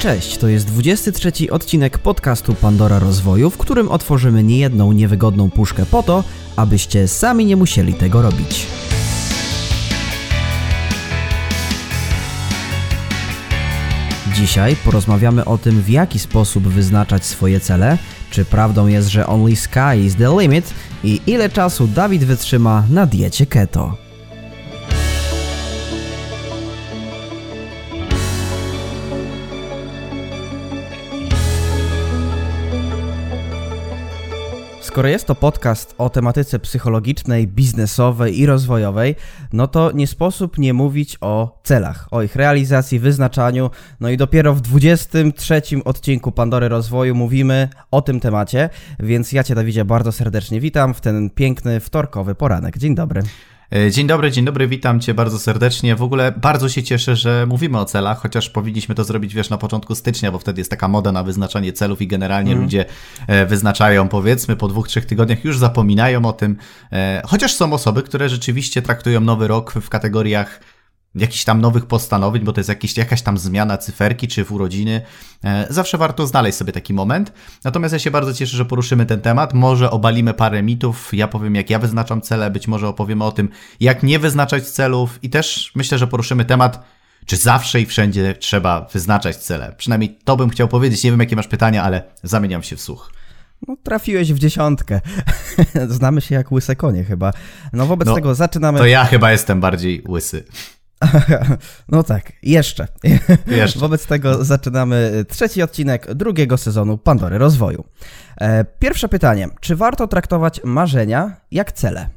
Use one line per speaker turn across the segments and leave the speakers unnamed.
Cześć, to jest 23 odcinek podcastu Pandora Rozwoju, w którym otworzymy niejedną niewygodną puszkę po to, abyście sami nie musieli tego robić. Dzisiaj porozmawiamy o tym, w jaki sposób wyznaczać swoje cele, czy prawdą jest, że only sky is the limit i ile czasu Dawid wytrzyma na diecie keto. Skoro jest to podcast o tematyce psychologicznej, biznesowej i rozwojowej, no to nie sposób nie mówić o celach, o ich realizacji, wyznaczaniu. No i dopiero w 23 odcinku Pandory Rozwoju mówimy o tym temacie, więc ja Cię, Dawidzie, bardzo serdecznie witam w ten piękny wtorkowy poranek. Dzień dobry.
E, dzień dobry, dzień dobry, witam Cię bardzo serdecznie. W ogóle bardzo się cieszę, że mówimy o celach, chociaż powinniśmy to zrobić, wiesz, na początku stycznia, bo wtedy jest taka moda na wyznaczanie celów i generalnie mm. ludzie e, wyznaczają, powiedzmy, po dwóch, trzech tygodniach już zapominają o tym. E, chociaż są osoby, które rzeczywiście traktują nowy rok w kategoriach jakichś tam nowych postanowień, bo to jest jakieś, jakaś tam zmiana cyferki czy w urodziny. E, zawsze warto znaleźć sobie taki moment. Natomiast ja się bardzo cieszę, że poruszymy ten temat. Może obalimy parę mitów. Ja powiem, jak ja wyznaczam cele, być może opowiemy o tym, jak nie wyznaczać celów i też myślę, że poruszymy temat, czy zawsze i wszędzie trzeba wyznaczać cele. Przynajmniej to bym chciał powiedzieć. Nie wiem, jakie masz pytania, ale zamieniam się w słuch.
No, trafiłeś w dziesiątkę. Znamy się jak łyse konie chyba. No wobec no, tego zaczynamy.
To ja chyba jestem bardziej łysy.
No tak, jeszcze. jeszcze. Wobec tego zaczynamy trzeci odcinek drugiego sezonu Pandory Rozwoju. E, pierwsze pytanie. Czy warto traktować marzenia jak cele?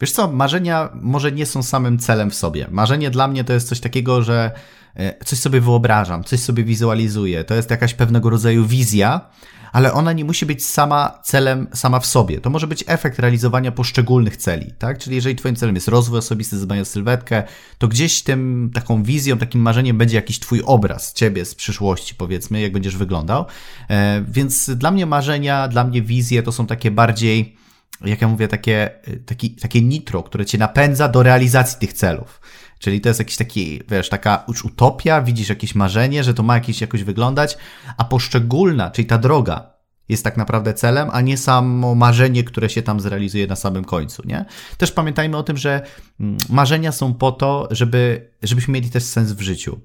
Wiesz co, marzenia może nie są samym celem w sobie. Marzenie dla mnie to jest coś takiego, że e, coś sobie wyobrażam, coś sobie wizualizuję. To jest jakaś pewnego rodzaju wizja, ale ona nie musi być sama celem, sama w sobie. To może być efekt realizowania poszczególnych celi, tak? Czyli jeżeli twoim celem jest rozwój osobisty, zadbanie o sylwetkę, to gdzieś tym, taką wizją, takim marzeniem będzie jakiś twój obraz ciebie z przyszłości, powiedzmy, jak będziesz wyglądał. E, więc dla mnie marzenia, dla mnie wizje to są takie bardziej jak ja mówię, takie, taki, takie nitro, które cię napędza do realizacji tych celów. Czyli to jest jakiś taki, wiesz, taka już utopia, widzisz jakieś marzenie, że to ma jakieś jakoś wyglądać, a poszczególna, czyli ta droga, jest tak naprawdę celem, a nie samo marzenie, które się tam zrealizuje na samym końcu, nie? Też pamiętajmy o tym, że mm, marzenia są po to, żeby, żebyśmy mieli też sens w życiu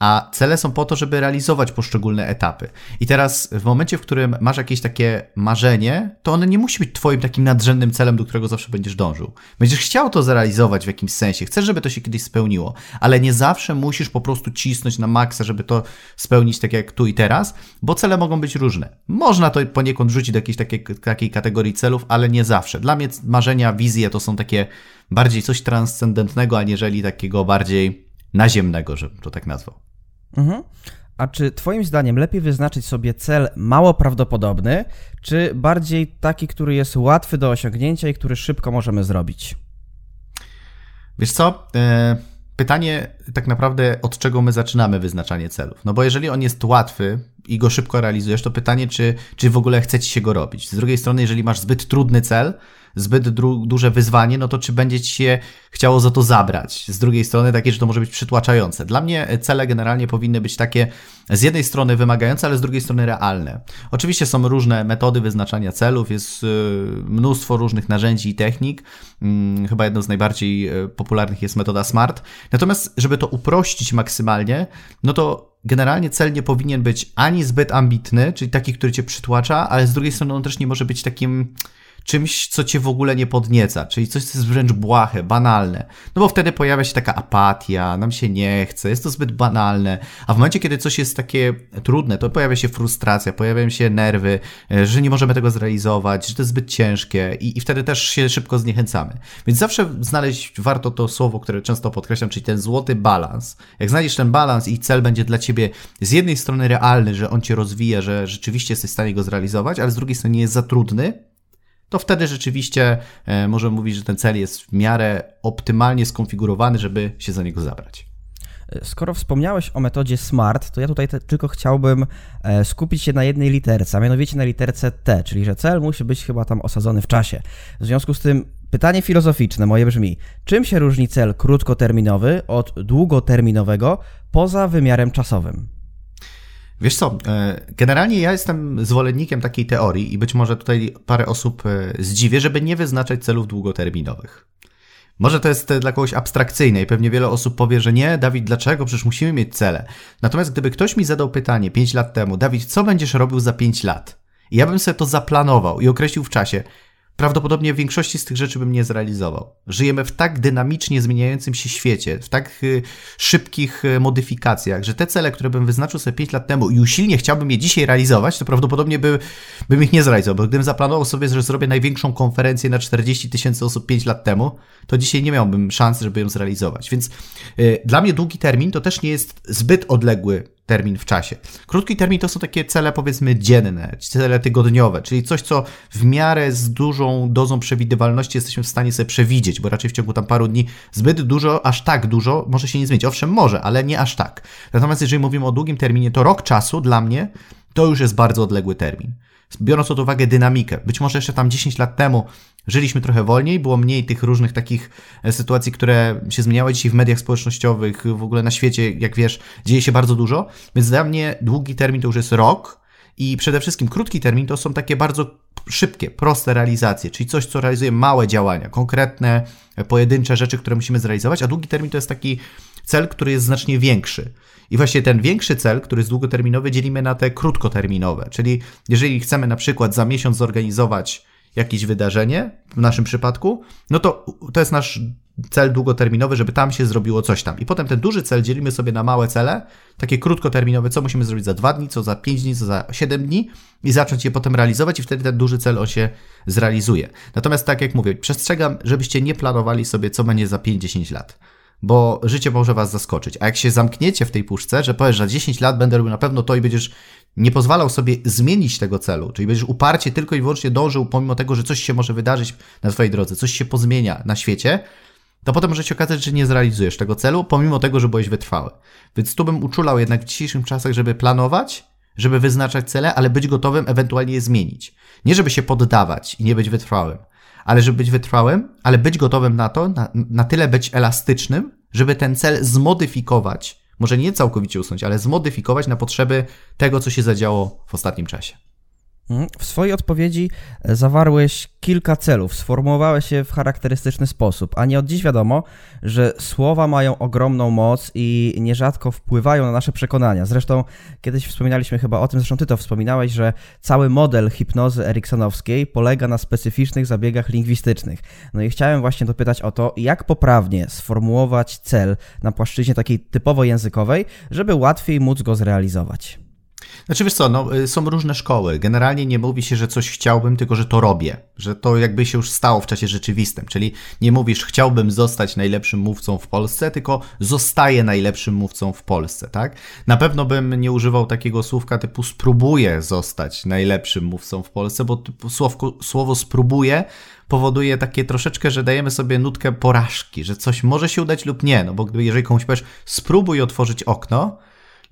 a cele są po to, żeby realizować poszczególne etapy. I teraz w momencie, w którym masz jakieś takie marzenie, to ono nie musi być twoim takim nadrzędnym celem, do którego zawsze będziesz dążył. Będziesz chciał to zrealizować w jakimś sensie, chcesz, żeby to się kiedyś spełniło, ale nie zawsze musisz po prostu cisnąć na maksa, żeby to spełnić tak jak tu i teraz, bo cele mogą być różne. Można to poniekąd rzucić do jakiejś takiej, takiej kategorii celów, ale nie zawsze. Dla mnie marzenia, wizje to są takie bardziej coś transcendentnego, aniżeli takiego bardziej naziemnego, żebym to tak nazwał.
Mhm. A czy Twoim zdaniem lepiej wyznaczyć sobie cel mało prawdopodobny, czy bardziej taki, który jest łatwy do osiągnięcia i który szybko możemy zrobić?
Wiesz co? E, pytanie tak naprawdę, od czego my zaczynamy wyznaczanie celów. No bo jeżeli on jest łatwy i go szybko realizujesz, to pytanie, czy, czy w ogóle chce ci się go robić. Z drugiej strony, jeżeli masz zbyt trudny cel, zbyt duże wyzwanie, no to czy będzie ci się chciało za to zabrać? Z drugiej strony takie, że to może być przytłaczające. Dla mnie cele generalnie powinny być takie z jednej strony wymagające, ale z drugiej strony realne. Oczywiście są różne metody wyznaczania celów, jest y, mnóstwo różnych narzędzi i technik. Mm, chyba jedną z najbardziej y, popularnych jest metoda SMART. Natomiast, żeby to uprościć maksymalnie, no to generalnie cel nie powinien być ani zbyt ambitny, czyli taki, który cię przytłacza, ale z drugiej strony on też nie może być takim czymś, co cię w ogóle nie podnieca, czyli coś, co jest wręcz błahe, banalne. No bo wtedy pojawia się taka apatia, nam się nie chce, jest to zbyt banalne, a w momencie, kiedy coś jest takie trudne, to pojawia się frustracja, pojawiają się nerwy, e, że nie możemy tego zrealizować, że to jest zbyt ciężkie i, i wtedy też się szybko zniechęcamy. Więc zawsze znaleźć warto to słowo, które często podkreślam, czyli ten złoty balans. Jak znajdziesz ten balans i cel będzie dla ciebie z jednej strony realny, że on cię rozwija, że rzeczywiście jesteś w stanie go zrealizować, ale z drugiej strony nie jest za trudny, to wtedy rzeczywiście e, możemy mówić, że ten cel jest w miarę optymalnie skonfigurowany, żeby się za niego zabrać.
Skoro wspomniałeś o metodzie SMART, to ja tutaj te, tylko chciałbym e, skupić się na jednej literce, a mianowicie na literce T, czyli że cel musi być chyba tam osadzony w czasie. W związku z tym Pytanie filozoficzne moje brzmi: czym się różni cel krótkoterminowy od długoterminowego poza wymiarem czasowym?
Wiesz co, e, generalnie ja jestem zwolennikiem takiej teorii i być może tutaj parę osób e, zdziwię, żeby nie wyznaczać celów długoterminowych. Może to jest e, dla kogoś abstrakcyjne i pewnie wiele osób powie, że nie, Dawid, dlaczego? Przecież musimy mieć cele. Natomiast gdyby ktoś mi zadał pytanie 5 lat temu, Dawid, co będziesz robił za 5 lat? I ja bym sobie to zaplanował i określił w czasie prawdopodobnie większości z tych rzeczy bym nie zrealizował. Żyjemy w tak dynamicznie zmieniającym się świecie, w tak y, szybkich y, modyfikacjach, że te cele, które bym wyznaczył sobie 5 lat temu i usilnie chciałbym je dzisiaj realizować, to prawdopodobnie by, bym ich nie zrealizował, bo gdybym zaplanował sobie, że zrobię największą konferencję na 40 tysięcy osób 5 lat temu, to dzisiaj nie miałbym szans, żeby ją zrealizować. Więc y, dla mnie długi termin to też nie jest zbyt odległy termin w czasie. Krótki termin to są takie cele powiedzmy dzienne, cele tygodniowe, czyli coś, co w miarę z dużą dozą przewidywalności jesteśmy w stanie sobie przewidzieć, bo raczej w ciągu tam paru dni zbyt dużo, aż tak dużo może się nie zmienić. Owszem, może, ale nie aż tak. Natomiast jeżeli mówimy o długim terminie, to rok czasu dla mnie to już jest bardzo odległy termin. Biorąc pod uwagę dynamikę, być może jeszcze tam 10 lat temu żyliśmy trochę wolniej, było mniej tych różnych takich e, sytuacji, które się zmieniały. Dzisiaj w mediach społecznościowych, w ogóle na świecie, jak wiesz, dzieje się bardzo dużo, więc dla mnie długi termin to już jest rok i przede wszystkim krótki termin to są takie bardzo szybkie, proste realizacje, czyli coś, co realizuje małe działania, konkretne, e, pojedyncze rzeczy, które musimy zrealizować, a długi termin to jest taki cel, który jest znacznie większy. I właśnie ten większy cel, który jest długoterminowy, dzielimy na te krótkoterminowe. Czyli jeżeli chcemy na przykład za miesiąc zorganizować jakieś wydarzenie, w naszym przypadku, no to to jest nasz cel długoterminowy, żeby tam się zrobiło coś tam. I potem ten duży cel dzielimy sobie na małe cele, takie krótkoterminowe, co musimy zrobić za dwa dni, co za pięć dni, co za siedem dni i zacząć je potem realizować i wtedy ten duży cel on się zrealizuje. Natomiast tak jak mówię, przestrzegam, żebyście nie planowali sobie, co będzie za 5-10 lat bo życie może was zaskoczyć. A jak się zamkniecie w tej puszce, że powiesz, że 10 lat będę robił na pewno to i będziesz nie pozwalał sobie zmienić tego celu, czyli będziesz uparcie tylko i wyłącznie dążył, pomimo tego, że coś się może wydarzyć na twojej drodze, coś się pozmienia na świecie, to potem może się okazać, że nie zrealizujesz tego celu, pomimo tego, że byłeś wytrwały. Więc tu bym uczulał jednak w dzisiejszych czasach, żeby planować, żeby wyznaczać cele, ale być gotowym ewentualnie je zmienić. Nie żeby się poddawać i nie być wytrwałym, ale żeby być wytrwałym, ale być gotowym na to, na, na tyle być elastycznym, żeby ten cel zmodyfikować, może nie całkowicie usunąć, ale zmodyfikować na potrzeby tego, co się zadziało w ostatnim czasie.
Mhm. W swojej odpowiedzi e, zawarłeś kilka celów, sformułowałeś je w charakterystyczny sposób, a nie od dziś wiadomo, że słowa mają ogromną moc i nierzadko wpływają na nasze przekonania. Zresztą kiedyś wspominaliśmy chyba o tym, zresztą ty to wspominałeś, że cały model hipnozy eriksonowskiej polega na specyficznych zabiegach lingwistycznych. No i chciałem właśnie dopytać o to, jak poprawnie sformułować cel na płaszczyźnie takiej typowo językowej, żeby łatwiej móc go zrealizować.
Znaczy wiesz co, no, y, są różne szkoły. Generalnie nie mówi się, że coś chciałbym, tylko że to robię. Że to jakby się już stało w czasie rzeczywistym. Czyli nie mówisz chciałbym zostać najlepszym mówcą w Polsce, tylko zostaję najlepszym mówcą w Polsce, tak? Na pewno bym nie używał takiego słówka typu spróbuję zostać najlepszym mówcą w Polsce, bo słowko, słowo spróbuję powoduje takie troszeczkę, że dajemy sobie nutkę porażki, że coś może się udać lub nie. No bo jeżeli komuś powiesz spróbuj otworzyć okno,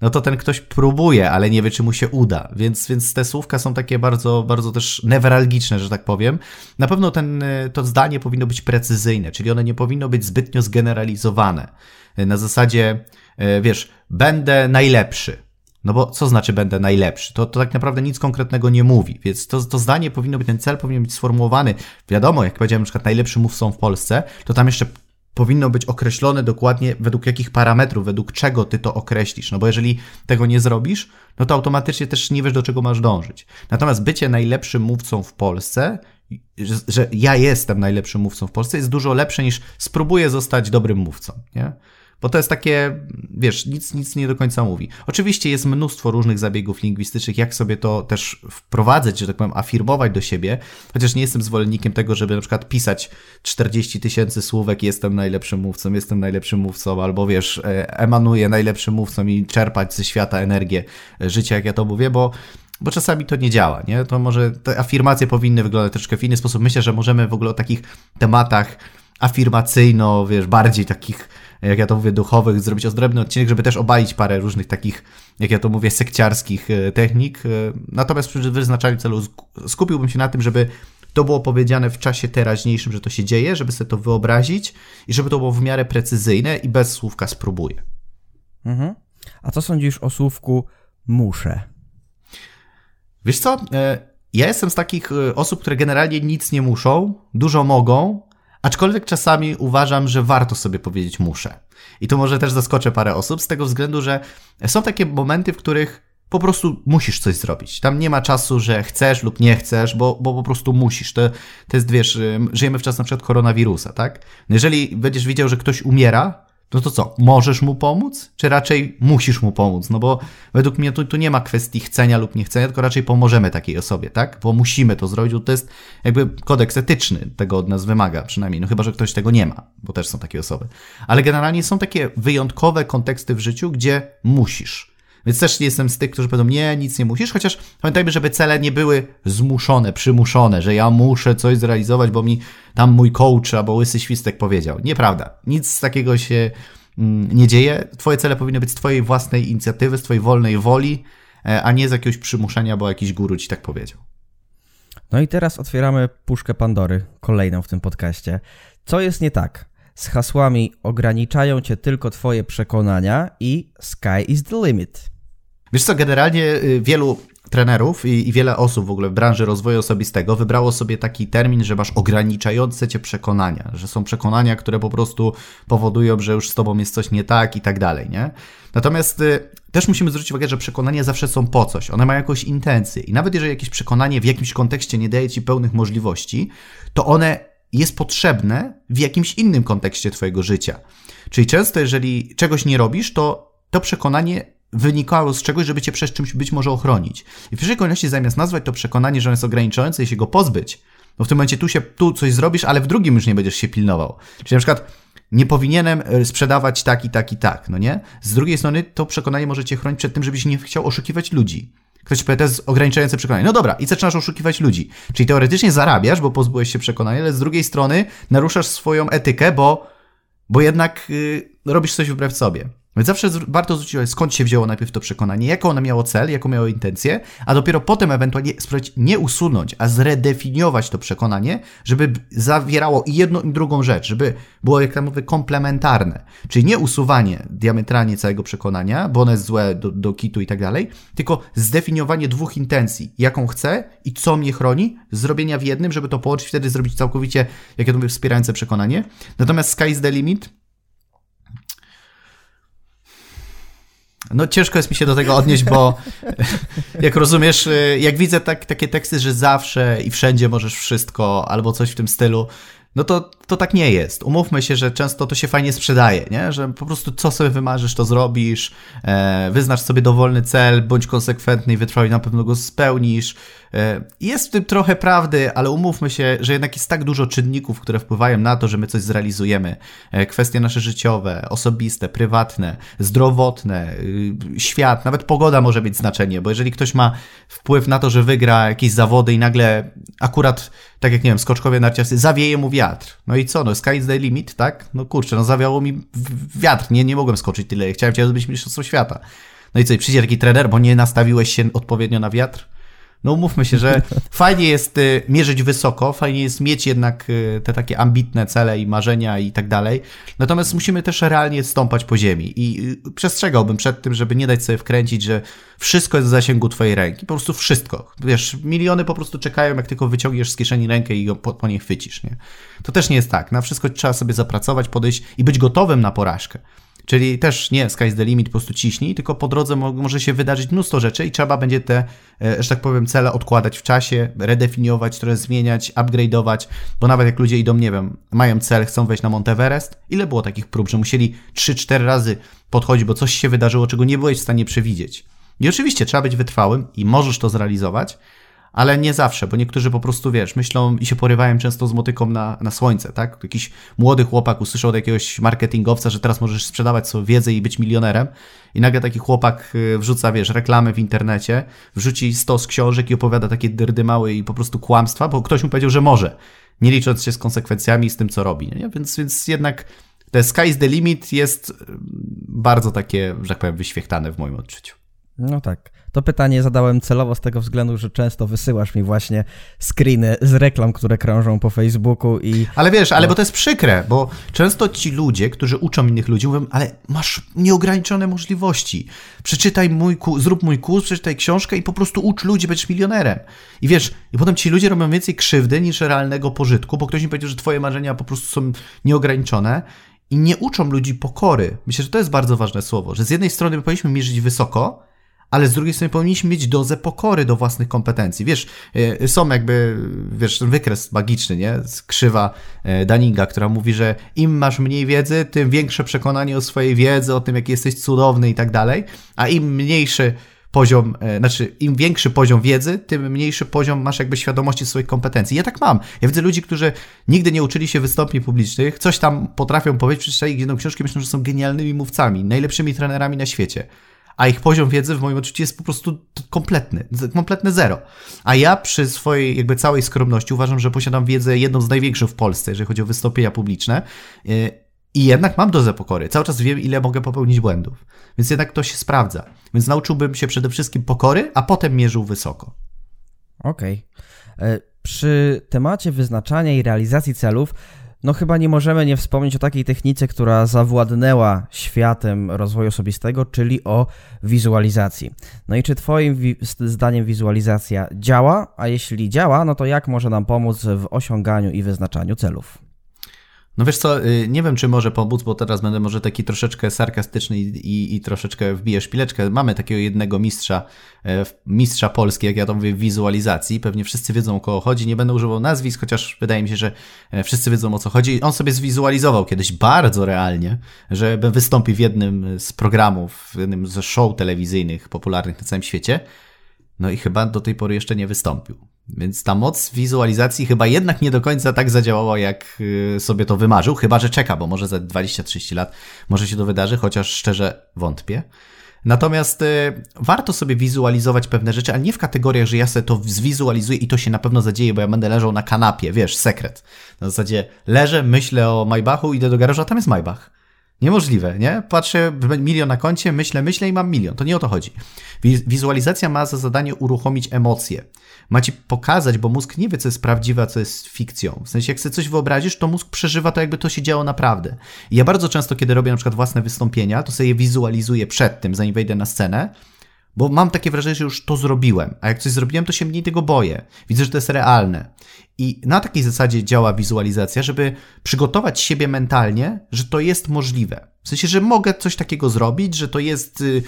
no to ten ktoś próbuje, ale nie wie, czy mu się uda. Więc, więc te słówka są takie bardzo, bardzo też newralgiczne, że tak powiem. Na pewno ten, to zdanie powinno być precyzyjne, czyli one nie powinno być zbytnio zgeneralizowane. Na zasadzie, e, wiesz, będę najlepszy. No bo co znaczy będę najlepszy? To, to tak naprawdę nic konkretnego nie mówi, więc to, to zdanie powinno być, ten cel powinien być sformułowany. Wiadomo, jak powiedziałem, na przykład najlepszy mówcą w Polsce, to tam jeszcze powinno być określone dokładnie według jakich parametrów, według czego ty to określisz. No bo jeżeli tego nie zrobisz, no to automatycznie też nie wiesz, do czego masz dążyć. Natomiast bycie najlepszym mówcą w Polsce, że, ja jestem najlepszym mówcą w Polsce, jest dużo lepsze niż spróbuję zostać dobrym mówcą. Nie? Bo to jest takie, wiesz, nic, nic nie do końca mówi. Oczywiście jest mnóstwo różnych zabiegów lingwistycznych, jak sobie to też wprowadzać, że tak powiem, afirmować do siebie, chociaż nie jestem zwolennikiem tego, żeby na przykład pisać 40 tysięcy słówek, jestem najlepszym mówcą, jestem najlepszym mówcą, albo wiesz, e, emanuję najlepszym mówcą i czerpać ze świata energię e, życia, jak ja to mówię, bo bo czasami to nie działa, nie? To może te afirmacje powinny wyglądać troszkę w inny sposób. Myślę, że możemy w ogóle o takich tematach afirmacyjno, wiesz, bardziej takich jak ja to mówię, duchowych, zrobić odrębny odcinek, żeby też obalić parę różnych takich, jak ja to mówię, sekciarskich e, technik. E, natomiast przy wyznaczaniu celu skupiłbym się na tym, żeby to było powiedziane w czasie teraźniejszym, że to się dzieje, żeby sobie to wyobrazić i żeby to było w miarę precyzyjne i bez słówka spróbuję.
Mhm. A co sądzisz o słówku muszę?
Wiesz co, e, ja jestem z takich osób, które generalnie nic nie muszą, dużo mogą, aczkolwiek czasami uważam, że warto sobie powiedzieć muszę. I tu może też zaskoczę parę osób, z tego względu, że są takie momenty, w których po prostu musisz coś zrobić. Tam nie ma czasu, że chcesz lub nie chcesz, bo, bo po prostu musisz. To, to jest, wiesz, żyjemy w czas na przykład koronawirusa, tak? No jeżeli będziesz widział, że ktoś umiera, no to co, możesz mu pomóc, czy raczej musisz mu pomóc? No bo według mnie tu, tu nie ma kwestii chcenia lub niechcenia, tylko raczej pomożemy takiej osobie, tak? Bo musimy to zrobić, bo to jest jakby kodeks etyczny tego od nas wymaga, przynajmniej. No chyba, że ktoś tego nie ma, bo też są takie osoby. Ale generalnie są takie wyjątkowe konteksty w życiu, gdzie musisz. Więc też nie jestem z tych, którzy powiedzą, nie, nic nie musisz, chociaż pamiętajmy, żeby cele nie były zmuszone, przymuszone, że ja muszę coś zrealizować, bo mi tam mój coach albo łysy świstek powiedział. Nieprawda. Nic takiego się mm, nie dzieje. Twoje cele powinny być z twojej własnej inicjatywy, z twojej wolnej woli, e, a nie z jakiegoś przymuszenia, bo jakiś guru ci tak powiedział.
No i teraz otwieramy puszkę Pandory, kolejną w tym podcaście. Co jest nie tak? Z hasłami ograniczają cię tylko twoje przekonania i sky is the limit.
Wiesz co, generalnie y, wielu trenerów i, i, wiele osób w ogóle w branży rozwoju osobistego wybrało sobie taki termin, że masz ograniczające cię przekonania, że są przekonania, które po prostu powodują, że już z tobą jest coś nie tak i tak dalej, nie? Natomiast y, też musimy zwrócić uwagę, że przekonania zawsze są po coś, one mają jakąś intencję i nawet jeżeli jakieś przekonanie w jakimś kontekście nie daje ci pełnych możliwości, to one jest potrzebne w jakimś innym kontekście twojego życia. Czyli często jeżeli czegoś nie robisz, to to przekonanie wynikało z czegoś, żeby cię przed czymś być może ochronić. I w pierwszej kolejności zamiast nazwać to przekonanie, że ono jest ograniczające i się go pozbyć, no w tym momencie tu się, tu coś zrobisz, ale w drugim już nie będziesz się pilnował. Czyli na przykład nie powinienem e, sprzedawać tak i tak i tak, no nie? Z drugiej strony to przekonanie może cię chronić przed tym, żebyś nie chciał oszukiwać ludzi. Ktoś powie, to jest ograniczające przekonanie. No dobra, i zaczynasz oszukiwać ludzi. Czyli teoretycznie zarabiasz, bo pozbyłeś się przekonania, ale z drugiej strony naruszasz swoją etykę, bo, bo jednak yy, robisz coś wbrew sobie. Więc zawsze warto zwrócić uwagę, skąd się wzięło najpierw to przekonanie, jaką ono miało cel, jaką miało intencję, a dopiero potem ewentualnie spróbować nie usunąć, a zredefiniować to przekonanie, żeby zawierało i jedną i drugą rzecz, żeby było, jak tam mówię, komplementarne. Czyli nie usuwanie diametralnie całego przekonania, bo ono jest złe do, do kitu i tak dalej, tylko zdefiniowanie dwóch intencji, jaką chcę i co mnie chroni, zrobienia w jednym, żeby to połączyć, wtedy zrobić całkowicie, jak ja to mówię, wspierające przekonanie. Natomiast sky is the limit, No ciężko jest mi się do tego odnieść, bo jak rozumiesz, y, jak widzę tak, takie teksty, że zawsze i wszędzie możesz wszystko, albo coś w tym stylu, no to, to tak nie jest. Umówmy się, że często to się fajnie sprzedaje, nie? że po prostu co sobie wymarzysz, to zrobisz, e, wyznacz sobie dowolny cel, bądź konsekwentny i wytrwały, na pewno go spełnisz. E, jest w tym trochę prawdy, ale umówmy się, że jednak jest tak dużo czynników, które wpływają na to, że my coś zrealizujemy. E, kwestie nasze życiowe, osobiste, prywatne, zdrowotne, y, świat, nawet pogoda może mieć znaczenie, bo jeżeli ktoś ma wpływ na to, że wygra jakieś zawody i nagle akurat, tak jak nie wiem, skoczkowie narciarscy, zawieje mu wiatr. No i co, no sky is the limit, tak? No kurczę, no zawiało mi wiatr, nie, nie mogłem skoczyć tyle, chciałem cię zrobić mistrzostwo świata. No i co, i przyjdzie taki trener, bo nie nastawiłeś się odpowiednio na wiatr? No umówmy się, że fajnie jest y, mierzyć wysoko, fajnie jest mieć jednak y, te takie ambitne cele i marzenia i tak dalej. Natomiast musimy też realnie stąpać po ziemi i y, przestrzegałbym przed tym, żeby nie dać sobie wkręcić, że wszystko jest w zasięgu twojej ręki. Po prostu wszystko. Wiesz, miliony po prostu czekają, jak tylko wyciągniesz z kieszeni rękę i go po, po nie chwycisz, nie? To też nie jest tak. Na wszystko trzeba sobie zapracować, podejść i być gotowym na porażkę. Czyli też nie sky's the limit, po prostu ciśnij, tylko po drodze może się wydarzyć mnóstwo rzeczy i trzeba będzie te, e, że tak powiem, cele odkładać w czasie, redefiniować, trochę zmieniać, upgrade'ować, bo nawet jak ludzie idą, nie wiem, mają cel, chcą wejść na Monteverest, ile było takich prób, że musieli 3-4 razy podchodzić, bo coś się wydarzyło, czego nie byłeś w stanie przewidzieć. I oczywiście trzeba być wytrwałym i możesz to zrealizować, ale nie zawsze, bo niektórzy po prostu, wiesz, myślą i się porywają często z motyką na, na słońce, tak? Jakiś młody chłopak usłyszał od jakiegoś marketingowca, że teraz możesz sprzedawać swoją wiedzę i być milionerem i nagle taki chłopak y, wrzuca, wiesz, reklamy w internecie, wrzuci stos książek i opowiada takie dyrdymały i po prostu kłamstwa, bo ktoś mu powiedział, że może, nie licząc się z konsekwencjami i z tym, co robi, nie? Więc, więc jednak te sky is the limit jest y, bardzo takie, że tak powiem, wyświechtane w moim odczuciu.
No tak. To pytanie zadałem celowo z tego względu, że często wysyłasz mi właśnie screeny z reklam, które krążą po Facebooku i...
Ale wiesz, ale bo to jest przykre, bo często ci ludzie, którzy uczą innych ludzi, mówią, ale masz nieograniczone możliwości. Przeczytaj mój kurs, zrób mój kurs, przeczytaj książkę i po prostu ucz ludzi, będziesz milionerem. I wiesz, i potem ci ludzie robią więcej krzywdy niż realnego pożytku, bo ktoś mi powiedział, że twoje marzenia po prostu są nieograniczone i nie uczą ludzi pokory. Myślę, że to jest bardzo ważne słowo, że z jednej strony powinniśmy mierzyć wysoko, ale z drugiej strony powinniśmy mieć dozę pokory do własnych kompetencji. Wiesz, e, są jakby, wiesz, ten wykres magiczny, nie? Krzywa e, Daninga, która mówi, że im masz mniej wiedzy, tym większe przekonanie o swojej wiedzy, o tym, jak jesteś cudowny i tak dalej, a im mniejszy poziom, e, znaczy im większy poziom wiedzy, tym mniejszy poziom masz jakby świadomości swoich kompetencji. Ja tak mam. Ja widzę ludzi, którzy nigdy nie uczyli się wystąpień publicznych, coś tam potrafią powiedzieć, przeczytali jedną książkę, myślą, że są genialnymi mówcami, najlepszymi trenerami na świecie a ich poziom wiedzy w moim odczuciu jest po prostu kompletny, kompletne zero. A ja przy swojej jakby całej skromności uważam, że posiadam wiedzę jedną z największych w Polsce, jeżeli chodzi o wystąpienia publiczne. Y, I jednak mam dozę pokory. Cały czas wiem, ile mogę popełnić błędów. Więc jednak to się sprawdza. Więc nauczyłbym się przede wszystkim pokory, a potem mierzył wysoko.
Okej. Okay. E, przy temacie wyznaczania i realizacji celów no chyba nie możemy nie wspomnieć o takiej technice, która zawładnęła światem rozwoju osobistego, czyli o wizualizacji. No i czy Twoim wi zdaniem wizualizacja działa? A jeśli działa, no to jak może nam pomóc w osiąganiu i wyznaczaniu celów?
No wiesz co, y, nie wiem, czy może pomóc, bo teraz będę może taki troszeczkę sarkastyczny i, i, i troszeczkę wbiję szpileczkę. Mamy takiego jednego mistrza, e, mistrza Polski, jak ja to mówię, wizualizacji. Pewnie wszyscy wiedzą, o kogo chodzi. Nie będę używał nazwisk, chociaż wydaje mi się, że e, wszyscy wiedzą, o co chodzi. On sobie zwizualizował kiedyś bardzo realnie, że wystąpi w jednym z programów, w jednym ze show telewizyjnych popularnych na całym świecie. No i chyba do tej pory jeszcze nie wystąpił. Więc ta moc wizualizacji chyba jednak nie do końca tak zadziałała, jak y, sobie to wymarzył, chyba że czeka, bo może za 20-30 lat może się to wydarzy, chociaż szczerze wątpię. Natomiast y, warto sobie wizualizować pewne rzeczy, ale nie w kategoriach, że ja sobie to zwizualizuję i to się na pewno zadzieje, bo ja będę leżał na kanapie, wiesz, sekret. Na zasadzie leżę, myślę o Maybachu, idę do garażu, a tam jest Maybach. Niemożliwe, nie? Patrzę, milion na koncie, myślę, myślę i mam milion. To nie o to chodzi. Wizualizacja ma za zadanie uruchomić emocje. Ma ci pokazać, bo mózg nie wie, co jest prawdziwe, a co jest fikcją. W sensie, jak sobie coś wyobrazisz, to mózg przeżywa to, jakby to się działo naprawdę. I ja bardzo często, kiedy robię na przykład własne wystąpienia, to sobie je wizualizuję przed tym, zanim wejdę na scenę, bo mam takie wrażenie, że już to zrobiłem, a jak coś zrobiłem, to się mniej tego boję. Widzę, że to jest realne. I na takiej zasadzie działa wizualizacja, żeby przygotować siebie mentalnie, że to jest możliwe. W sensie, że mogę coś takiego zrobić, że to jest. Y,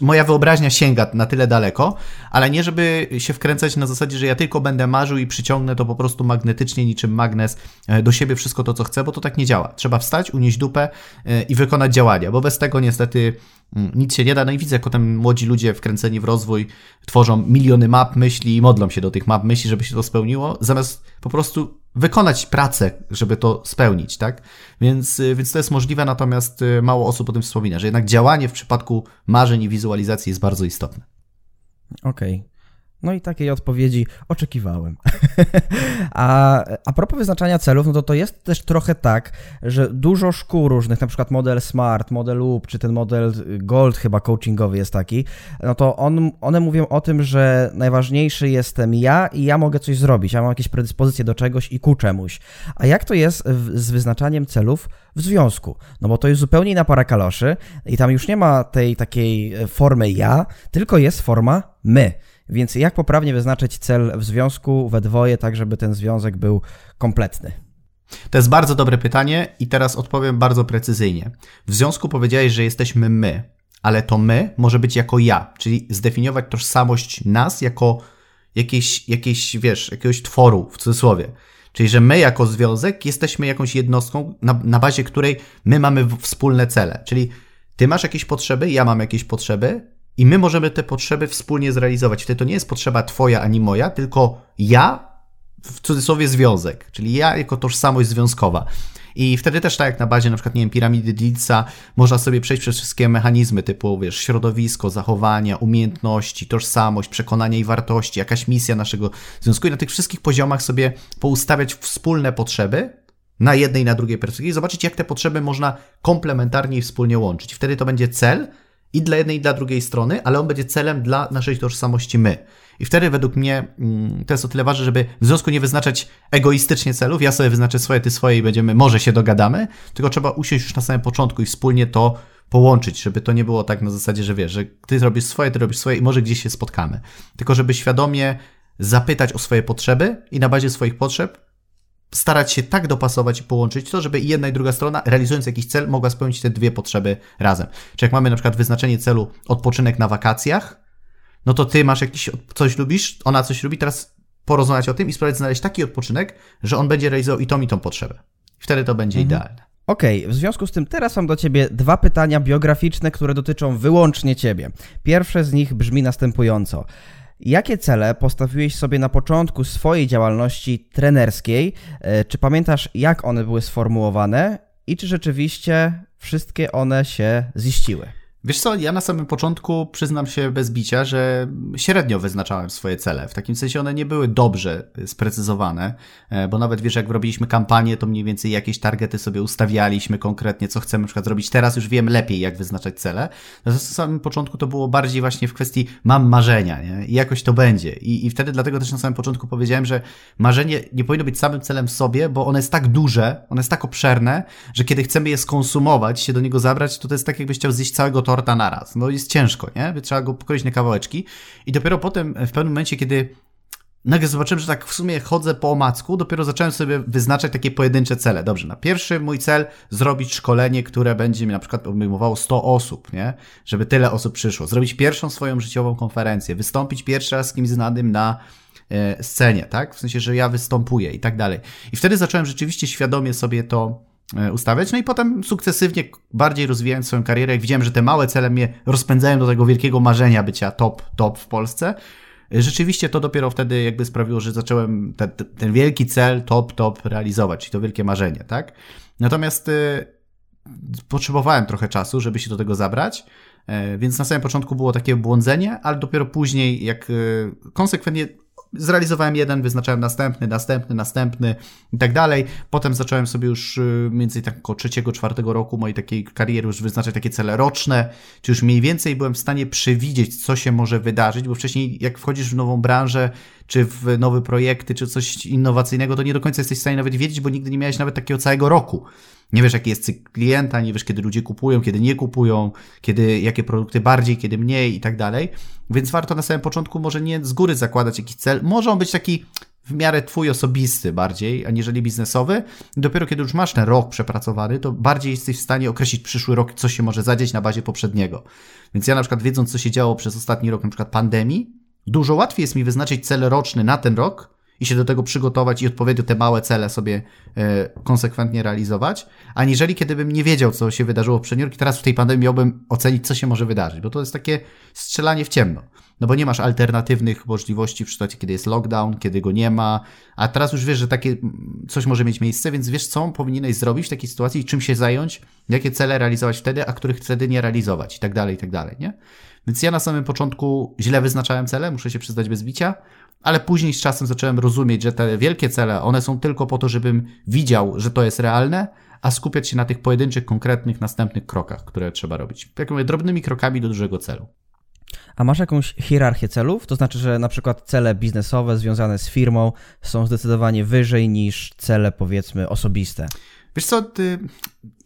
moja wyobraźnia sięga na tyle daleko, ale nie żeby się wkręcać na zasadzie, że ja tylko będę marzył i przyciągnę to po prostu magnetycznie, niczym magnes e, do siebie wszystko to, co chcę, bo to tak nie działa. Trzeba wstać, unieść dupę e, i wykonać działania, bo bez tego niestety mm, nic się nie da. No i widzę, jak potem młodzi ludzie wkręceni w rozwój tworzą miliony map myśli i modlą się do tych map myśli, żeby się to spełniło, zamiast po prostu wykonać pracę, żeby to spełnić, tak? Więc, y, więc to jest możliwe, natomiast y, mało osób o tym wspomina, że jednak działanie w przypadku marzeń i wizualizacji jest bardzo istotne.
Okej. Okay. No i takiej odpowiedzi oczekiwałem. a, a propos wyznaczania celów, no to to jest też trochę tak, że dużo szkół różnych, na przykład model Smart, model Loop, czy ten model Gold chyba coachingowy jest taki, no to on, one mówią o tym, że najważniejszy jestem ja i ja mogę coś zrobić, ja mam jakieś predyspozycje do czegoś i ku czemuś. A jak to jest w, z wyznaczaniem celów w związku? No bo to jest zupełnie inna para kaloszy i tam już nie ma tej takiej formy ja, tylko jest forma my. Więc jak poprawnie wyznaczyć cel w związku we dwoje, tak żeby ten związek był kompletny?
To jest bardzo dobre pytanie i teraz odpowiem bardzo precyzyjnie. W związku powiedziałeś, że jesteśmy my, ale to my może być jako ja, czyli zdefiniować tożsamość nas jako jakieś, jakieś wiesz, jakiegoś tworu w cudzysłowie. Czyli, że my jako związek jesteśmy jakąś jednostką, na, na bazie której my mamy wspólne cele. Czyli ty masz jakieś potrzeby, ja mam jakieś potrzeby, i my możemy te potrzeby wspólnie zrealizować. Wtedy to nie jest potrzeba twoja ani moja, tylko ja, w cudzysłowie związek, czyli ja jako tożsamość związkowa. I wtedy też tak jak na bazie na przykład, nie wiem, piramidy Dillsa, można sobie przejść przez wszystkie mechanizmy typu, wiesz, środowisko, zachowania, umiejętności, tożsamość, przekonania i wartości, jakaś misja naszego związku i na tych wszystkich poziomach sobie poustawiać wspólne potrzeby na jednej i na drugiej perspektywie i zobaczyć, jak te potrzeby można komplementarnie i wspólnie łączyć. Wtedy to będzie cel, i dla jednej, i dla drugiej strony, ale on będzie celem dla naszej tożsamości my. I wtedy według mnie mm, to jest o tyle ważne, żeby w związku nie wyznaczać egoistycznie celów, ja sobie wyznaczę swoje, ty swoje i będziemy, może się dogadamy, tylko trzeba usiąść już na samym początku i wspólnie to połączyć, żeby to nie było tak na zasadzie, że wiesz, że ty robisz swoje, ty robisz swoje i może gdzieś się spotkamy. Tylko żeby świadomie zapytać o swoje potrzeby i na bazie swoich potrzeb starać się tak dopasować i połączyć to, żeby i jedna i druga strona, realizując jakiś cel, mogła spełnić te dwie potrzeby razem. Czy jak mamy na przykład wyznaczenie celu odpoczynek na wakacjach, no to ty masz jakiś, coś lubisz, ona coś lubi, teraz porozmawiać o tym i spróbować znaleźć taki odpoczynek, że on będzie realizował i tą, i tą potrzebę. Wtedy to będzie mhm. idealne.
Okej, okay, w związku z tym teraz mam do Ciebie dwa pytania biograficzne, które dotyczą wyłącznie Ciebie. Pierwsze z nich brzmi następująco. Jakie cele postawiłeś sobie na początku swojej działalności trenerskiej? E, czy pamiętasz, jak one były sformułowane i czy rzeczywiście wszystkie one się ziściły?
Wiesz co, ja na samym początku przyznam się bez bicia, że średnio wyznaczałem swoje cele. W takim sensie one nie były dobrze sprecyzowane, e, bo nawet wiesz, jak robiliśmy kampanię, to mniej więcej jakieś targety sobie ustawialiśmy konkretnie, co chcemy na przykład zrobić. Teraz już wiem lepiej, jak wyznaczać cele. Na samym początku to było bardziej właśnie w kwestii mam marzenia, nie? I jakoś to będzie. I, I wtedy dlatego też na samym początku powiedziałem, że marzenie nie powinno być samym celem w sobie, bo one jest tak duże, one jest tak obszerne, że kiedy chcemy je skonsumować, się do niego zabrać, to to jest tak, jakbyś chciał zjeść całego torta naraz. No jest ciężko, nie? Trzeba go pokroić na kawałeczki. I dopiero potem, w pewnym momencie, kiedy nagle zobaczyłem, że tak w sumie chodzę po omacku, dopiero zacząłem sobie wyznaczać takie pojedyncze cele. Dobrze, na pierwszy mój cel zrobić szkolenie, które będzie mi na przykład obejmowało 100 osób, nie? Żeby tyle osób przyszło. Zrobić pierwszą swoją życiową konferencję, wystąpić pierwszy raz z kimś znanym na e, scenie, tak? W sensie, że ja występuję i tak dalej. I wtedy zacząłem rzeczywiście świadomie sobie to E, ustawiać. No i potem sukcesywnie bardziej rozwijając swoją karierę, jak widziałem, że te małe cele mnie rozpędzają do tego wielkiego marzenia bycia top, top w Polsce, e, rzeczywiście to dopiero wtedy jakby sprawiło, że zacząłem ten, ten wielki cel top, top realizować, czyli to wielkie marzenie, tak? Natomiast y, potrzebowałem trochę czasu, żeby się do tego zabrać, y, więc na samym początku było takie błądzenie, ale dopiero później, jak y, konsekwentnie zrealizowałem jeden, wyznaczałem następny, następny, następny i tak dalej. Potem zacząłem sobie już y, między tak około trzeciego, czwartego roku mojej takiej kariery już wyznaczać takie cele roczne, czy już mniej więcej byłem w stanie przewidzieć, co się może wydarzyć, bo wcześniej jak wchodzisz w nową branżę, czy w nowe projekty, czy coś innowacyjnego, to nie do końca jesteś w stanie nawet wiedzieć, bo nigdy nie miałeś nawet takiego całego roku. Nie wiesz, jaki jest cykl klienta, nie wiesz, kiedy ludzie kupują, kiedy nie kupują, kiedy, jakie produkty bardziej, kiedy mniej i tak dalej. Więc warto na samym początku może nie z góry zakładać jakiś cel. Może on być taki w miarę twój osobisty bardziej, aniżeli biznesowy. Dopiero kiedy już masz ten rok przepracowany, to bardziej jesteś w stanie określić przyszły rok, co się może zadzieć na bazie poprzedniego. Więc ja na przykład wiedząc, co się działo przez ostatni rok, na przykład pandemii, dużo łatwiej jest mi wyznaczyć cel roczny na ten rok, i się do tego przygotować i odpowiednio te małe cele sobie e, konsekwentnie realizować, aniżeli kiedybym nie wiedział, co się wydarzyło w poprzednim i teraz w tej pandemii miałbym ocenić, co się może wydarzyć, bo to jest takie strzelanie w ciemno. No bo nie masz alternatywnych możliwości w sytuacji, kiedy jest lockdown, kiedy go nie ma, a teraz już wiesz, że takie coś może mieć miejsce, więc wiesz, co powinieneś zrobić w takiej sytuacji, czym się zająć, jakie cele realizować wtedy, a których wtedy nie realizować i tak dalej, i tak dalej, nie? Więc ja na samym początku źle wyznaczałem cele, muszę się przyznać bez bicia, ale później z czasem zacząłem rozumieć, że te wielkie cele, one są tylko po to, żebym widział, że to jest realne, a skupiać się na tych pojedynczych, konkretnych, następnych krokach, które trzeba robić. Jak mówię, drobnymi krokami do dużego celu.
A masz jakąś hierarchię celów? To znaczy, że na przykład cele biznesowe związane z firmą są zdecydowanie wyżej niż cele, powiedzmy, osobiste.
Wiesz co, ty...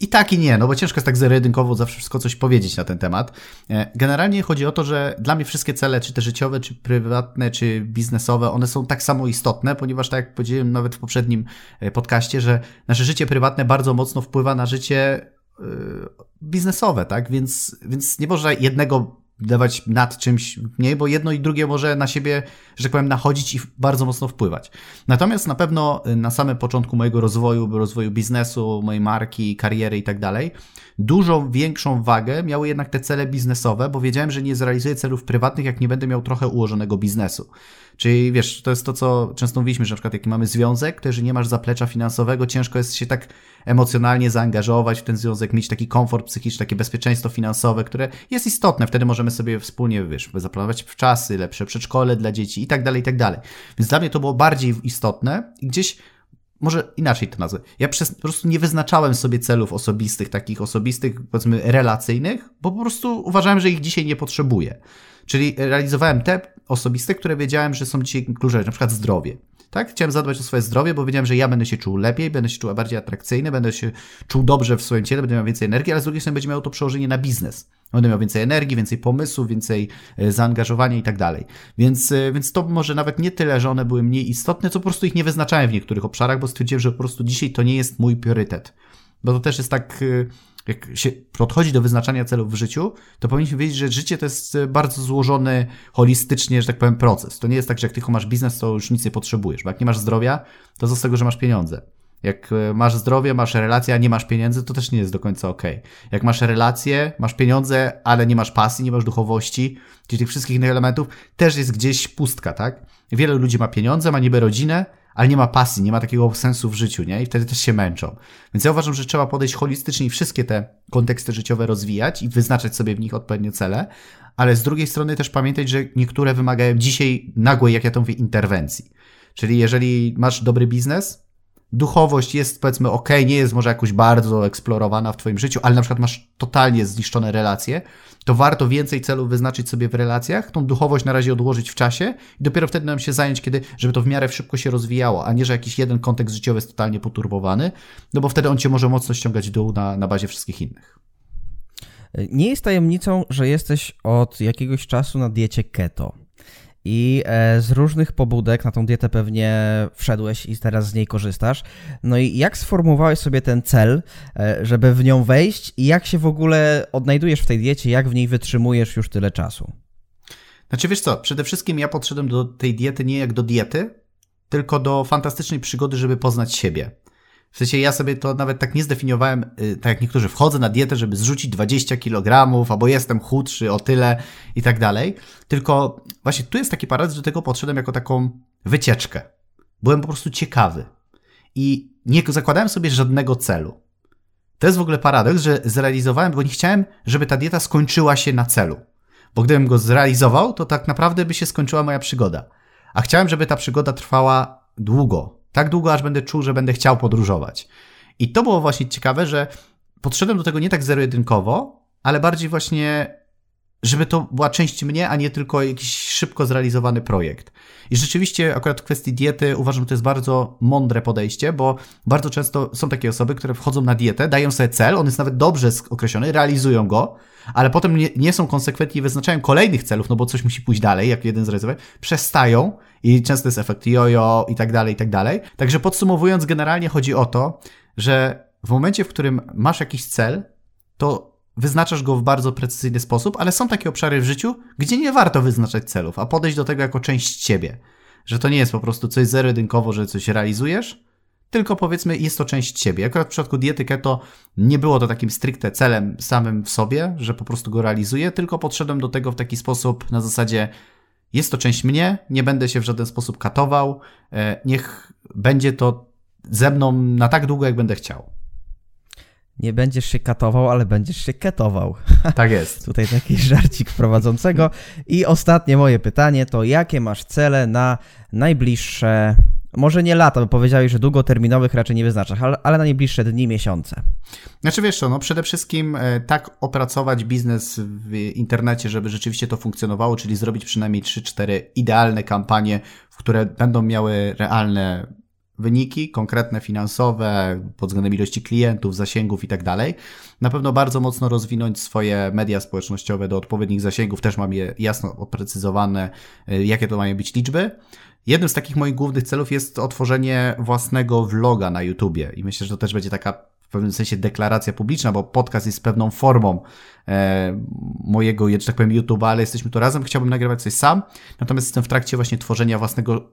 i tak i nie, no bo ciężko jest tak zero zawsze wszystko coś powiedzieć na ten temat. E, generalnie chodzi o to, że dla mnie wszystkie cele, czy te życiowe, czy prywatne, czy biznesowe, one są tak samo istotne, ponieważ tak jak powiedziałem nawet w poprzednim e, podcaście, że nasze życie prywatne bardzo mocno wpływa na życie e, biznesowe, tak? Więc, więc nie można jednego dawać nad czymś mniej, bo jedno i drugie może na siebie, że tak powiem, nachodzić i bardzo mocno wpływać. Natomiast na pewno y, na samym początku mojego rozwoju, rozwoju biznesu, mojej marki, kariery i tak dalej, dużą większą wagę miały jednak te cele biznesowe, bo wiedziałem, że nie zrealizuję celów prywatnych, jak nie będę miał trochę ułożonego biznesu. Czyli wiesz, to jest to, co często mówiliśmy, że na przykład jaki mamy związek, to jeżeli nie masz zaplecza finansowego, ciężko jest się tak emocjonalnie zaangażować w ten związek, mieć taki komfort psychiczny, takie bezpieczeństwo finansowe, które jest istotne. Wtedy możemy sobie wspólnie, wiesz, zaplanować w czasy, lepsze przedszkole dla dzieci i tak dalej, i tak dalej. Więc dla mnie to było bardziej istotne i gdzieś może inaczej to nazwę. Ja przez, po prostu nie wyznaczałem sobie celów osobistych, takich osobistych, powiedzmy, relacyjnych, bo po prostu uważałem, że ich dzisiaj nie potrzebuję. Czyli realizowałem te osobiste, które wiedziałem, że są dzisiaj kluczowe, na przykład zdrowie. Tak? Chciałem zadbać o swoje zdrowie, bo wiedziałem, że ja będę się czuł lepiej, będę się czuł bardziej atrakcyjny, będę się czuł dobrze w swoim ciele, będę miał więcej energii, ale z drugiej strony będzie miało to przełożenie na biznes. Będę miał więcej energii, więcej pomysłów, więcej e, zaangażowania i tak dalej. Więc, e, więc to może nawet nie tyle, że one były mniej istotne, co po prostu ich nie wyznaczałem w niektórych obszarach, bo stwierdziłem, że po prostu dzisiaj to nie jest mój priorytet. Bo to też jest tak e, jak się podchodzi do wyznaczania celów w życiu, to powinniśmy wiedzieć, że życie to jest bardzo złożony, holistycznie, że tak powiem, proces. To nie jest tak, że jak tylko masz biznes, to już nic nie potrzebujesz, bo jak nie masz zdrowia, to z tego, że masz pieniądze. Jak e, masz zdrowie, masz relacje, a nie masz pieniędzy, to też nie jest do końca ok. Jak masz relacje, masz pieniądze, ale nie masz pasji, nie masz duchowości, czyli tych wszystkich innych elementów, też jest gdzieś pustka, tak? Wielu ludzi ma pieniądze, ma niby rodzinę, ale nie ma pasji, nie ma takiego sensu w życiu, nie? I wtedy też się męczą. Więc ja uważam, że trzeba podejść holistycznie i wszystkie te konteksty życiowe rozwijać i wyznaczać sobie w nich odpowiednie cele, ale z drugiej strony też pamiętać, że niektóre wymagają dzisiaj nagłej, jak ja to mówię, interwencji. Czyli jeżeli masz dobry biznes, duchowość jest powiedzmy ok, nie jest może jakoś bardzo eksplorowana w Twoim życiu, ale na przykład masz totalnie zniszczone relacje, to warto więcej celów wyznaczyć sobie w relacjach, tą duchowość na razie odłożyć w czasie i dopiero wtedy nam się zająć, kiedy, żeby to w miarę szybko się rozwijało, a nie, że jakiś jeden kontekst życiowy jest totalnie poturbowany, no bo wtedy on Cię może mocno ściągać w dół na, na bazie wszystkich innych.
Nie jest tajemnicą, że jesteś od jakiegoś czasu na diecie keto. I e, z różnych pobudek na tą dietę pewnie wszedłeś i teraz z niej korzystasz. No i jak sformułowałeś sobie ten cel, e, żeby w nią wejść i jak się w ogóle odnajdujesz w tej diecie, jak w niej wytrzymujesz już tyle czasu?
Znaczy wiesz co, przede wszystkim ja podszedłem do tej diety nie jak do diety, tylko do fantastycznej przygody, żeby poznać siebie. W sensie ja sobie to nawet tak nie zdefiniowałem, y, tak jak niektórzy, wchodzę na dietę, żeby zrzucić 20 kg, albo jestem chudszy o tyle i tak dalej. Tylko właśnie tu jest taki paradoks, do tego podszedłem jako taką wycieczkę. Byłem po prostu ciekawy i nie zakładałem sobie żadnego celu. To jest w ogóle paradoks, że zrealizowałem, bo nie chciałem, żeby ta dieta skończyła się na celu. Bo gdybym go zrealizował, to tak naprawdę by się skończyła moja przygoda. A chciałem, żeby ta przygoda trwała długo, tak długo, aż będę czuł, że będę chciał podróżować. I to było właśnie ciekawe, że podszedłem do tego nie tak zero-jedynkowo, ale bardziej właśnie, żeby to była część mnie, a nie tylko jakiś szybko zrealizowany projekt. I rzeczywiście, akurat w kwestii diety, uważam, że to jest bardzo mądre podejście, bo bardzo często są takie osoby, które wchodzą na dietę, dają sobie cel, on jest nawet dobrze określony, realizują go, ale potem nie, nie są konsekwentni i wyznaczają kolejnych celów, no bo coś musi pójść dalej, jak jeden zrealizować, przestają i często jest efekt jojo i tak dalej, i tak dalej. Także podsumowując, generalnie chodzi o to, że w momencie, w którym masz jakiś cel, to wyznaczasz go w bardzo precyzyjny sposób, ale są takie obszary w życiu, gdzie nie warto wyznaczać celów, a podejść do tego jako część ciebie. Że to nie jest po prostu coś zero-jedynkowo, że coś realizujesz, tylko powiedzmy jest to część ciebie. Akurat w przypadku diety keto nie było to takim stricte celem samym w sobie, że po prostu go realizuję, tylko podszedłem do tego w taki sposób na zasadzie jest to część mnie, nie będę się w żaden sposób katował, e, niech będzie to ze mną na tak długo, jak będę chciał.
Nie będziesz się katował, ale będziesz się ketował.
Tak jest.
Tutaj taki żarcik prowadzącego. I ostatnie moje pytanie to jakie masz cele na najbliższe może nie lata, bo powiedziałeś, że długoterminowych raczej nie wyznaczasz, ale, ale na najbliższe dni, miesiące.
Znaczy wiesz co, no przede wszystkim e, tak opracować biznes w internecie, żeby rzeczywiście to funkcjonowało, czyli zrobić przynajmniej 3-4 idealne kampanie, które będą miały realne wyniki, konkretne finansowe, pod względem ilości klientów, zasięgów i tak dalej. Na pewno bardzo mocno rozwinąć swoje media społecznościowe do odpowiednich zasięgów, też mam je jasno oprecyzowane, e, jakie to mają być liczby. Jednym z takich moich głównych celów jest otworzenie własnego vloga na YouTubie i myślę, że to też będzie taka w pewnym sensie deklaracja publiczna, bo podcast jest pewną formą e, mojego, że tak powiem, YouTube'a, ale jesteśmy tu razem. Chciałbym nagrywać coś sam, natomiast jestem w trakcie właśnie tworzenia własnego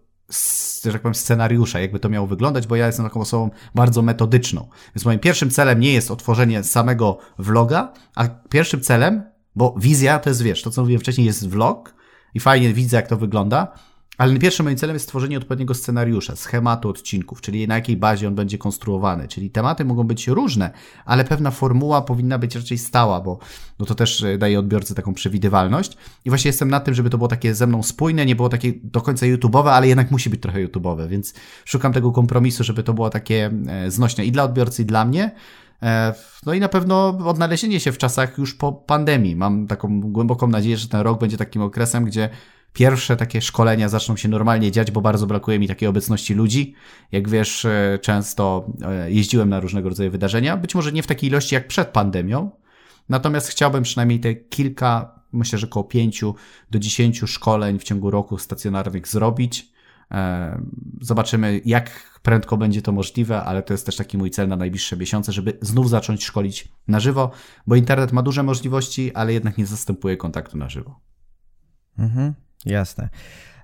że tak powiem, scenariusza, jakby to miało wyglądać, bo ja jestem taką osobą bardzo metodyczną. Więc moim pierwszym celem nie jest otworzenie samego vloga, a pierwszym celem, bo wizja to jest, wiesz, to co mówiłem wcześniej jest vlog i fajnie widzę, jak to wygląda, Ale pierwszym moim celem jest stworzenie odpowiedniego scenariusza, schematu odcinków, czyli na jakiej bazie on będzie konstruowany. Czyli tematy mogą być różne, ale pewna formuła powinna być raczej stała, bo no to też e, daje odbiorcy taką przewidywalność. I właśnie jestem na tym, żeby to było takie ze mną spójne, nie było takie do końca YouTube'owe, ale jednak musi być trochę YouTube'owe, więc szukam tego kompromisu, żeby to było takie e, znośne i dla odbiorcy, i dla mnie. E, no i na pewno odnalezienie się w czasach już po pandemii. Mam taką głęboką nadzieję, że ten rok będzie takim okresem, gdzie pierwsze takie szkolenia zaczną się normalnie dziać, bo bardzo brakuje mi takiej obecności ludzi. Jak wiesz, e, często e, jeździłem na różnego rodzaju wydarzenia, być może nie w takiej ilości jak przed pandemią, natomiast chciałbym przynajmniej te kilka, myślę, że około pięciu do dziesięciu szkoleń w ciągu roku stacjonarnych zrobić. E, zobaczymy, jak prędko będzie to możliwe, ale to jest też taki mój cel na najbliższe miesiące, żeby znów zacząć szkolić na żywo, bo internet ma duże możliwości, ale jednak nie zastępuje kontaktu na żywo.
Mhm. Jasne.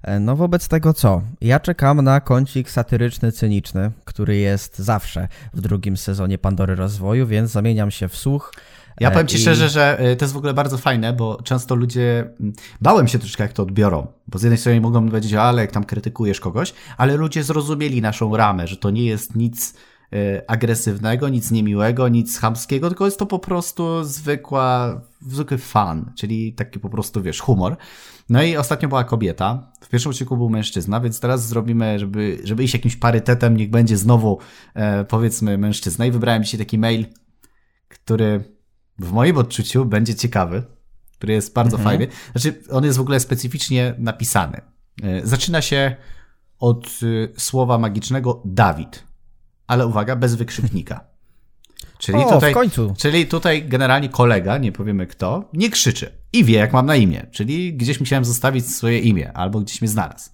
E, no wobec tego co? Ja czekam na kącik satyryczny, cyniczny, który jest zawsze w drugim sezonie Pandory Rozwoju, więc zamieniam się w słuch.
Ja powiem Ci i... szczerze, że e, to jest w ogóle bardzo fajne, bo często ludzie. Bałem się troszkę, jak to odbiorą. Bo z jednej strony mogą powiedzieć, ale jak tam krytykujesz kogoś, ale ludzie zrozumieli naszą ramę, że to nie jest nic e, agresywnego, nic niemiłego, nic chamskiego, tylko jest to po prostu zwykła, zwykły fan, czyli taki po prostu, wiesz, humor. No i ostatnio była kobieta, w pierwszym odcinku był mężczyzna, więc teraz zrobimy, żeby, żeby iść jakimś parytetem, niech będzie znowu e, powiedzmy mężczyzna i wybrałem dzisiaj taki mail, który w moim odczuciu będzie ciekawy, który jest bardzo mhm. fajny. Znaczy, on jest w ogóle specyficznie napisany. E, zaczyna się od e, słowa magicznego Dawid, ale uwaga, bez wykrzyknika.
Czyli, o, tutaj,
czyli tutaj generalnie kolega, nie powiemy kto, nie krzyczy i wie, jak mam na imię. Czyli gdzieś musiałem zostawić swoje imię, albo gdzieś mnie znalazł.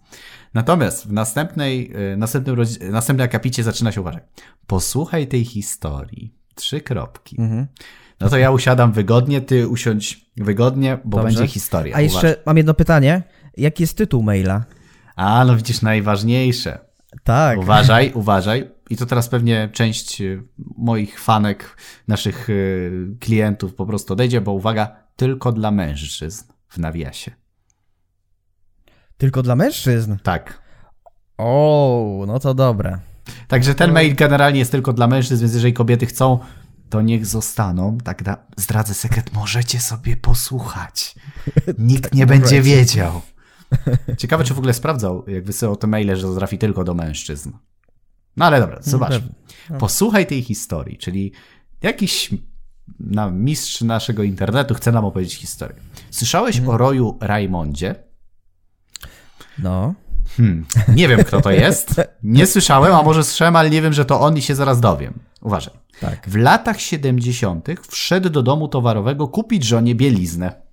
Natomiast w następnej, e, następnym, następnej akapicie zaczyna się uważać. Posłuchaj tej historii. Trzy kropki. Mhm. No to ja usiadam wygodnie, ty usiądź wygodnie, bo Dobrze. będzie historia.
A jeszcze mam jedno pytanie. Jaki jest tytuł maila?
A, no widzisz, najważniejsze.
Tak.
Uważaj, uważaj. I to teraz pewnie część y, moich fanek, naszych y, klientów po prostu odejdzie, bo uwaga, tylko dla mężczyzn w nawiasie.
Tylko dla mężczyzn?
Tak.
O, no to dobre.
Także ten mail generalnie jest tylko dla mężczyzn, więc jeżeli kobiety chcą, to niech zostaną. Tak da, zdradzę sekret, możecie sobie posłuchać. Nikt tak nie będzie wiedział. Ciekawe, czy w ogóle sprawdzał, jak wysyłał te maile, że trafi tylko do mężczyzn. No ale dobra, zobacz. No. Posłuchaj tej historii, czyli jakiś na mistrz naszego internetu chce nam opowiedzieć historię. Słyszałeś hmm. o Roju Raimondzie?
No.
Hmm, nie wiem, kto to jest. Nie słyszałem, a może słyszałem, ale nie wiem, że to on i się zaraz dowiem. Uważaj. Tak. W latach 70. wszedł do domu towarowego kupić żonie bieliznę.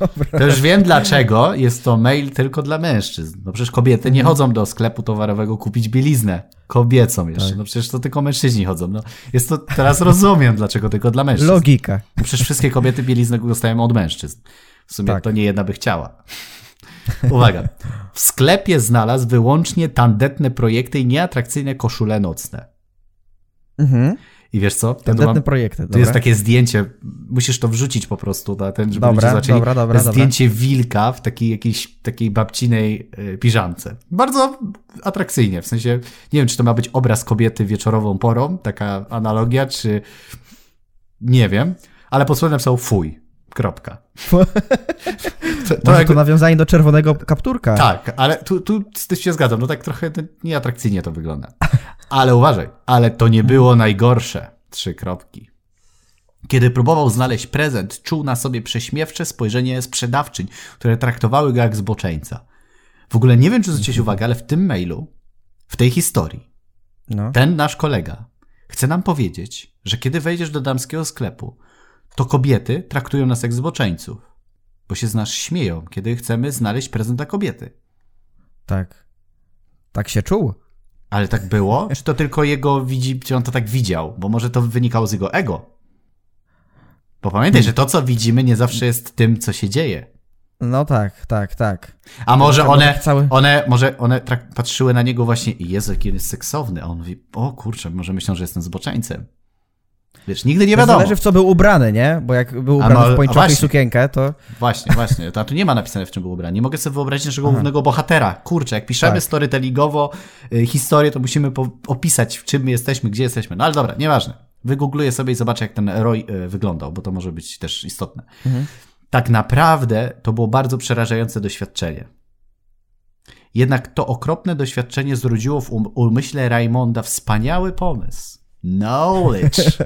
Dobra. To już wiem dlaczego jest to mail tylko dla mężczyzn. No przecież kobiety nie mhm. chodzą do sklepu towarowego kupić bieliznę. Kobiecą jeszcze. Tak. No przecież to tylko mężczyźni chodzą. No, jest to, teraz rozumiem dlaczego tylko dla mężczyzn.
Logika.
No przecież wszystkie kobiety bieliznę dostają od mężczyzn. W sumie tak. to nie jedna by chciała. Uwaga. W sklepie znalazł wyłącznie tandetne projekty i nieatrakcyjne koszule nocne. Mhm. I wiesz co?
Ten mam, projekty.
To jest takie zdjęcie, musisz to wrzucić po prostu na ten, żeby dobra, ludzie zobaczyli. Dobra, dobra, zdjęcie dobra. wilka w takiej jakiejś takiej babcinej y, piżamce. Bardzo atrakcyjnie, w sensie nie wiem, czy to ma być obraz kobiety wieczorową porą, taka analogia, czy nie wiem, ale pod spodem napisał fuj. Kropka.
To, to, jakby... to nawiązanie do czerwonego kapturka.
Tak, ale tu, tu z tym się zgadzam. No tak trochę nieatrakcyjnie to wygląda. Ale uważaj, ale to nie było najgorsze. Trzy kropki. Kiedy próbował znaleźć prezent, czuł na sobie prześmiewcze spojrzenie sprzedawczyń, które traktowały go jak zboczeńca. W ogóle nie wiem, czy zwróciłeś uwagę, ale w tym mailu, w tej historii, no. ten nasz kolega chce nam powiedzieć, że kiedy wejdziesz do damskiego sklepu, to kobiety traktują nas jak zboczeńców, bo się z nas śmieją, kiedy chcemy znaleźć prezent dla kobiety.
Tak. Tak się czuł.
Ale tak było? Czy to tylko jego widzi, czy on to tak widział? Bo może to wynikało z jego ego. Bo pamiętaj, że to, co widzimy, nie zawsze jest tym, co się dzieje.
No tak, tak, tak.
A może one, cały... one, może one patrzyły na niego właśnie i Jezu, jaki jest seksowny. A on mówi, o kurczę, może myślą, że jestem zboczeńcem. Wiesz, nigdy nie
To
wiadomo.
Zależy w co był ubrany, nie? Bo jak był ubrany
no,
w pończochy i sukienkę, to...
Właśnie, właśnie. To tu nie ma napisane, w czym był ubrany. Nie mogę sobie wyobrazić naszego głównego bohatera. Kurczę, jak piszemy
Tak.
storytellingowo y, historię, to musimy opisać, w czym my jesteśmy, gdzie jesteśmy. No ale dobra, nieważne. Wygoogluję sobie i zobaczę, jak ten Roy y, wyglądał, bo to może być też istotne. Tak naprawdę to było bardzo przerażające doświadczenie. Jednak to okropne doświadczenie zrodziło w um- umyśle Raymonda wspaniały pomysł. Knowledge.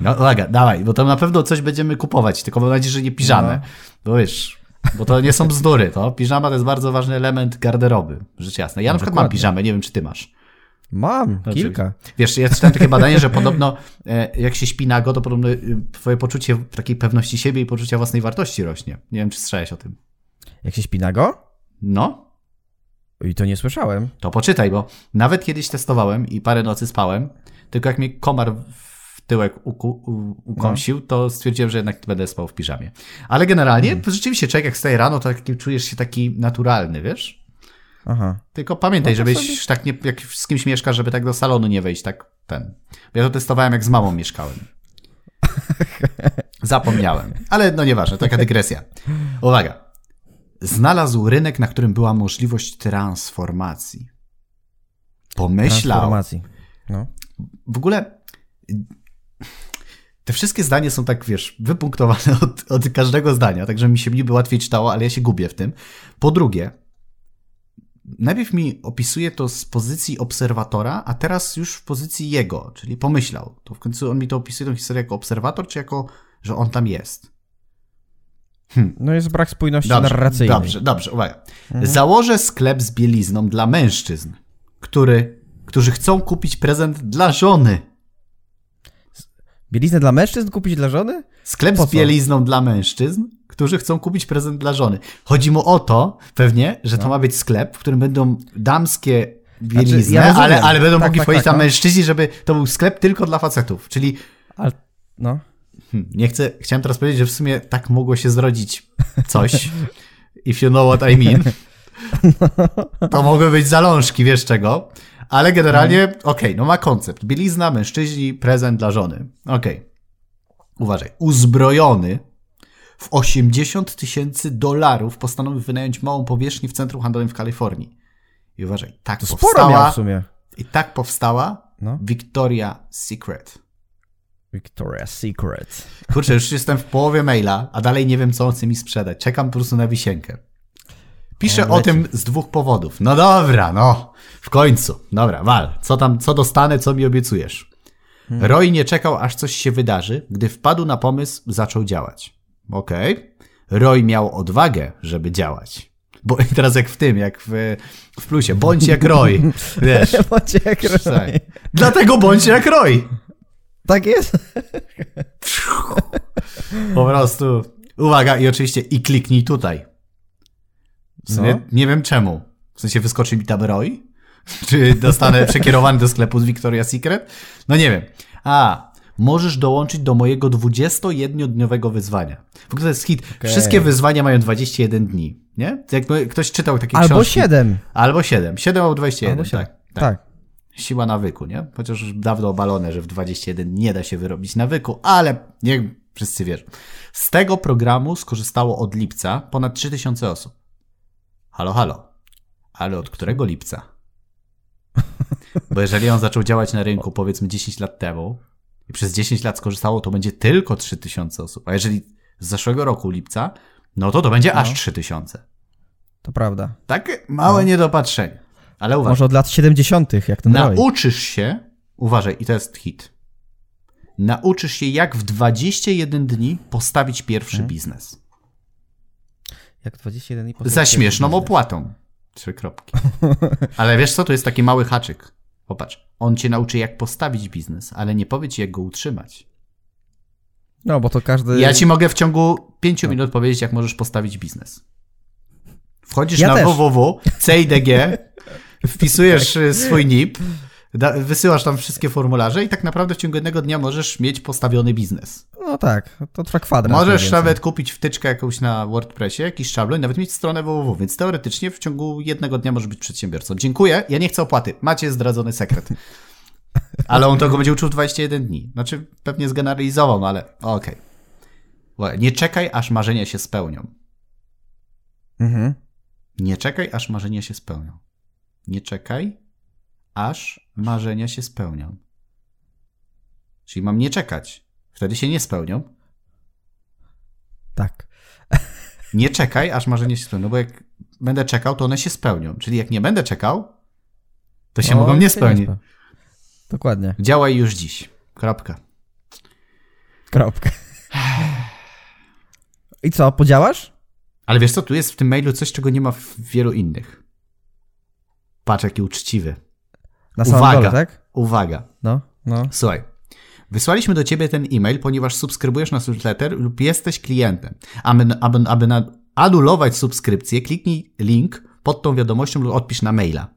No uwaga, dawaj, bo tam na pewno coś będziemy kupować, tylko mam nadzieję, że nie piżamy. Bo wiesz, bo to nie są bzdury, to piżama to jest bardzo ważny element garderoby, rzecz jasna. Ja na przykład mam
dokładnie.
piżamę, nie wiem czy ty masz.
Mam,
Znaczy,
kilka.
Wiesz, ja czytałem takie badanie, że podobno e, jak się śpi nago, to podobno y, twoje poczucie takiej pewności siebie i poczucia własnej wartości rośnie. Nie wiem, czy słyszałeś o tym.
Jak się śpi nago?
No,
I to nie słyszałem.
to poczytaj, bo nawet kiedyś testowałem i parę nocy spałem, tylko jak mnie komar w tyłek ukąsił, to stwierdziłem, że jednak będę spał w piżamie. Ale generalnie, rzeczywiście, człowiek jak wstaje rano, to taki, czujesz się taki naturalny, wiesz?
Aha.
Tylko pamiętaj,
No
żebyś tak nie, jak z kimś mieszkasz, żeby tak do salonu nie wejść, tak ten. Ja to testowałem, jak z mamą mieszkałem. Zapomniałem. Ale no nieważne, taka dygresja. Uwaga. Znalazł rynek, na którym była możliwość transformacji. Pomyślał.
Transformacji. No.
W ogóle te wszystkie zdania są tak, wiesz, wypunktowane od, od każdego zdania, także mi się niby łatwiej czytało, ale ja się gubię w tym. Po drugie, najpierw mi opisuje to z pozycji obserwatora, a teraz już w pozycji jego, czyli pomyślał. To w końcu on mi to opisuje tą historię jako obserwator, czy jako, że on tam jest?
No jest brak spójności
Dobrze,
narracyjnej.
dobrze, dobrze, uwaga. Założę sklep z bielizną dla mężczyzn, który, którzy chcą kupić prezent dla żony.
Bieliznę dla mężczyzn kupić dla żony?
Sklep
Po
z
co?
bielizną dla mężczyzn, którzy chcą kupić prezent dla żony. Chodzi mu o to, pewnie, że to ma być sklep, w którym będą damskie bielizny,
No. Znaczy, ja
ale, ale będą
Tak,
mogli
tak,
powiedzieć
tak,
tam
no.
mężczyźni, żeby to był sklep tylko dla facetów. Czyli
Ale, no.
Hmm, nie chcę, chciałem teraz powiedzieć, że w sumie tak mogło się zrodzić coś. If you know what I mean. To mogły być zalążki, wiesz czego. Ale generalnie,
Mhm.
okej, no ma koncept. Bielizna, mężczyźni, prezent dla żony. Okej. Uważaj. Uzbrojony w 80 tysięcy dolarów postanowił wynająć małą powierzchnię w centrum handlowym w Kalifornii. I uważaj, tak
To sporo miał
powstała,
w sumie.
i tak powstała
No.
Victoria Secret.
Victoria's Secret.
Kurczę, już jestem w połowie maila, a dalej nie wiem, co on chce mi sprzedać. Czekam po prostu na wisienkę. Piszę
O,
o tym z dwóch powodów. No dobra, no. W końcu. Dobra, wal. Co tam, co dostanę, co mi obiecujesz? Roy nie czekał, aż coś się wydarzy. Gdy wpadł na pomysł, zaczął działać. Okej. Roy miał odwagę, żeby działać. Bo teraz jak w tym, jak w, w plusie. Bądź jak Roy. Wiesz.
Bądźcie jak
tak.
Roy.
Dlatego bądź jak Roy.
Tak jest?
Po prostu. Uwaga, i oczywiście i kliknij tutaj.
No.
nie wiem czemu. W sensie wyskoczy mi tam? Czy dostanę przekierowany do sklepu z Victoria's Secret? No nie wiem. A, możesz dołączyć do mojego 21-dniowego wyzwania. W ogóle to jest hit. Wszystkie wyzwania mają 21 dni, nie? Jakby ktoś czytał takie
Albo
książki.
siedem.
Albo 7. 7 albo 21,
Albo siedem.
tak.
Tak.
Siła nawyku, nie? Chociaż już dawno obalone, że w 21 nie da się wyrobić nawyku, ale niech wszyscy wierzą. Z tego programu skorzystało od lipca ponad 3000 osób. Halo, halo. Ale od którego lipca? Bo jeżeli on zaczął działać na rynku powiedzmy 10 lat temu i przez 10 lat skorzystało, to będzie tylko 3000 osób. A jeżeli z zeszłego roku lipca, no to to będzie aż 3000.
To prawda.
Takie małe niedopatrzenie. Ale uważaj.
Może od lat 70., jak ten.
Nauczysz się, uważaj, i to jest hit. Nauczysz się, jak w 21 dni postawić pierwszy
Mhm.
biznes.
Jak 21 i
Za śmieszną opłatą. Trzy kropki. Ale wiesz co, to jest taki mały haczyk. Popatrz, on cię nauczy, jak postawić biznes, ale nie powie ci, jak go utrzymać.
No, bo to każdy...
Ja ci mogę w ciągu 5 minut powiedzieć, jak możesz postawić biznes. Wchodzisz
Ja
na
też.
Wpisujesz y, swój NIP, da, wysyłasz tam wszystkie formularze i tak naprawdę w ciągu jednego dnia możesz mieć postawiony biznes.
No tak, to trwa kwadrat.
Możesz nawet kupić wtyczkę jakąś na WordPressie, jakiś szablon i nawet mieć stronę www, więc teoretycznie w ciągu jednego dnia możesz być przedsiębiorcą. Dziękuję, ja nie chcę opłaty. Macie zdradzony sekret. Ale on tego będzie uczył 21 dni. Znaczy, pewnie zgeneralizował, ale okej. Okay. Nie czekaj, aż marzenia się spełnią.
Mhm.
Nie czekaj, aż marzenia się spełnią. Nie czekaj, aż marzenia się spełnią. Czyli mam nie czekać. Wtedy się nie spełnią.
Tak.
Nie czekaj, aż marzenia się spełnią, bo jak będę czekał, to one się spełnią. Czyli jak nie będę czekał, to się
O,
mogą nie spełnić.
spe- Dokładnie.
Działaj już dziś. Kropka.
Kropka. I co, podziałasz?
Ale wiesz co, tu jest w tym mailu coś, czego nie ma w wielu innych. Patrz, jaki uczciwy.
Na
Uwaga.
dole, tak?
Uwaga.
No, no.
Słuchaj. Wysłaliśmy do ciebie ten e-mail, ponieważ subskrybujesz nasz newsletter lub jesteś klientem. Aby, aby, aby anulować subskrypcję, kliknij link pod tą wiadomością lub odpisz na maila.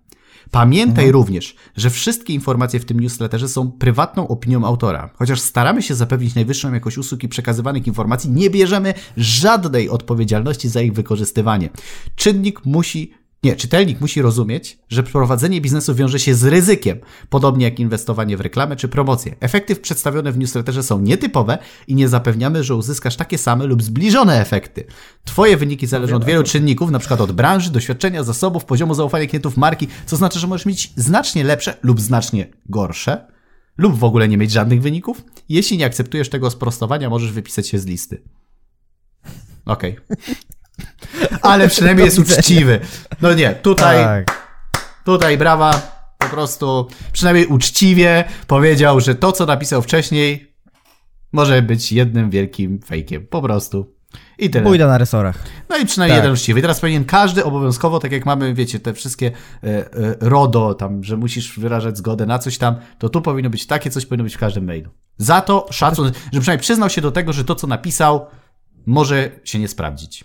Pamiętaj również, że wszystkie informacje w tym newsletterze są prywatną opinią autora. Chociaż staramy się zapewnić najwyższą jakość usług i przekazywanych informacji, nie bierzemy żadnej odpowiedzialności za ich wykorzystywanie. Czynnik musi nie, czytelnik musi rozumieć, że prowadzenie biznesu wiąże się z ryzykiem, podobnie jak inwestowanie w reklamę czy promocję. Efekty przedstawione w newsletterze są nietypowe i nie zapewniamy, że uzyskasz takie same lub zbliżone efekty. Twoje wyniki zależą od wielu czynników, np. od branży, doświadczenia, zasobów, poziomu zaufania klientów marki, co znaczy, że możesz mieć znacznie lepsze lub znacznie gorsze, lub w ogóle nie mieć żadnych wyników. Jeśli nie akceptujesz tego sprostowania, możesz wypisać się z listy. Okej. Ale przynajmniej jest uczciwy. No nie, tutaj,
Tak.
tutaj brawa, po prostu przynajmniej uczciwie powiedział, że to, co napisał wcześniej, może być jednym wielkim fejkiem. Po prostu. I tyle.
Pójdę na resorach.
No i przynajmniej
Tak.
jeden uczciwy. I teraz powinien każdy obowiązkowo, tak jak mamy, wiecie, te wszystkie e, e, RODO, tam, że musisz wyrażać zgodę na coś tam, to tu powinno być takie coś, powinno być w każdym mailu. Za to szacun, że przynajmniej przyznał się do tego, że to, co napisał, może się nie sprawdzić.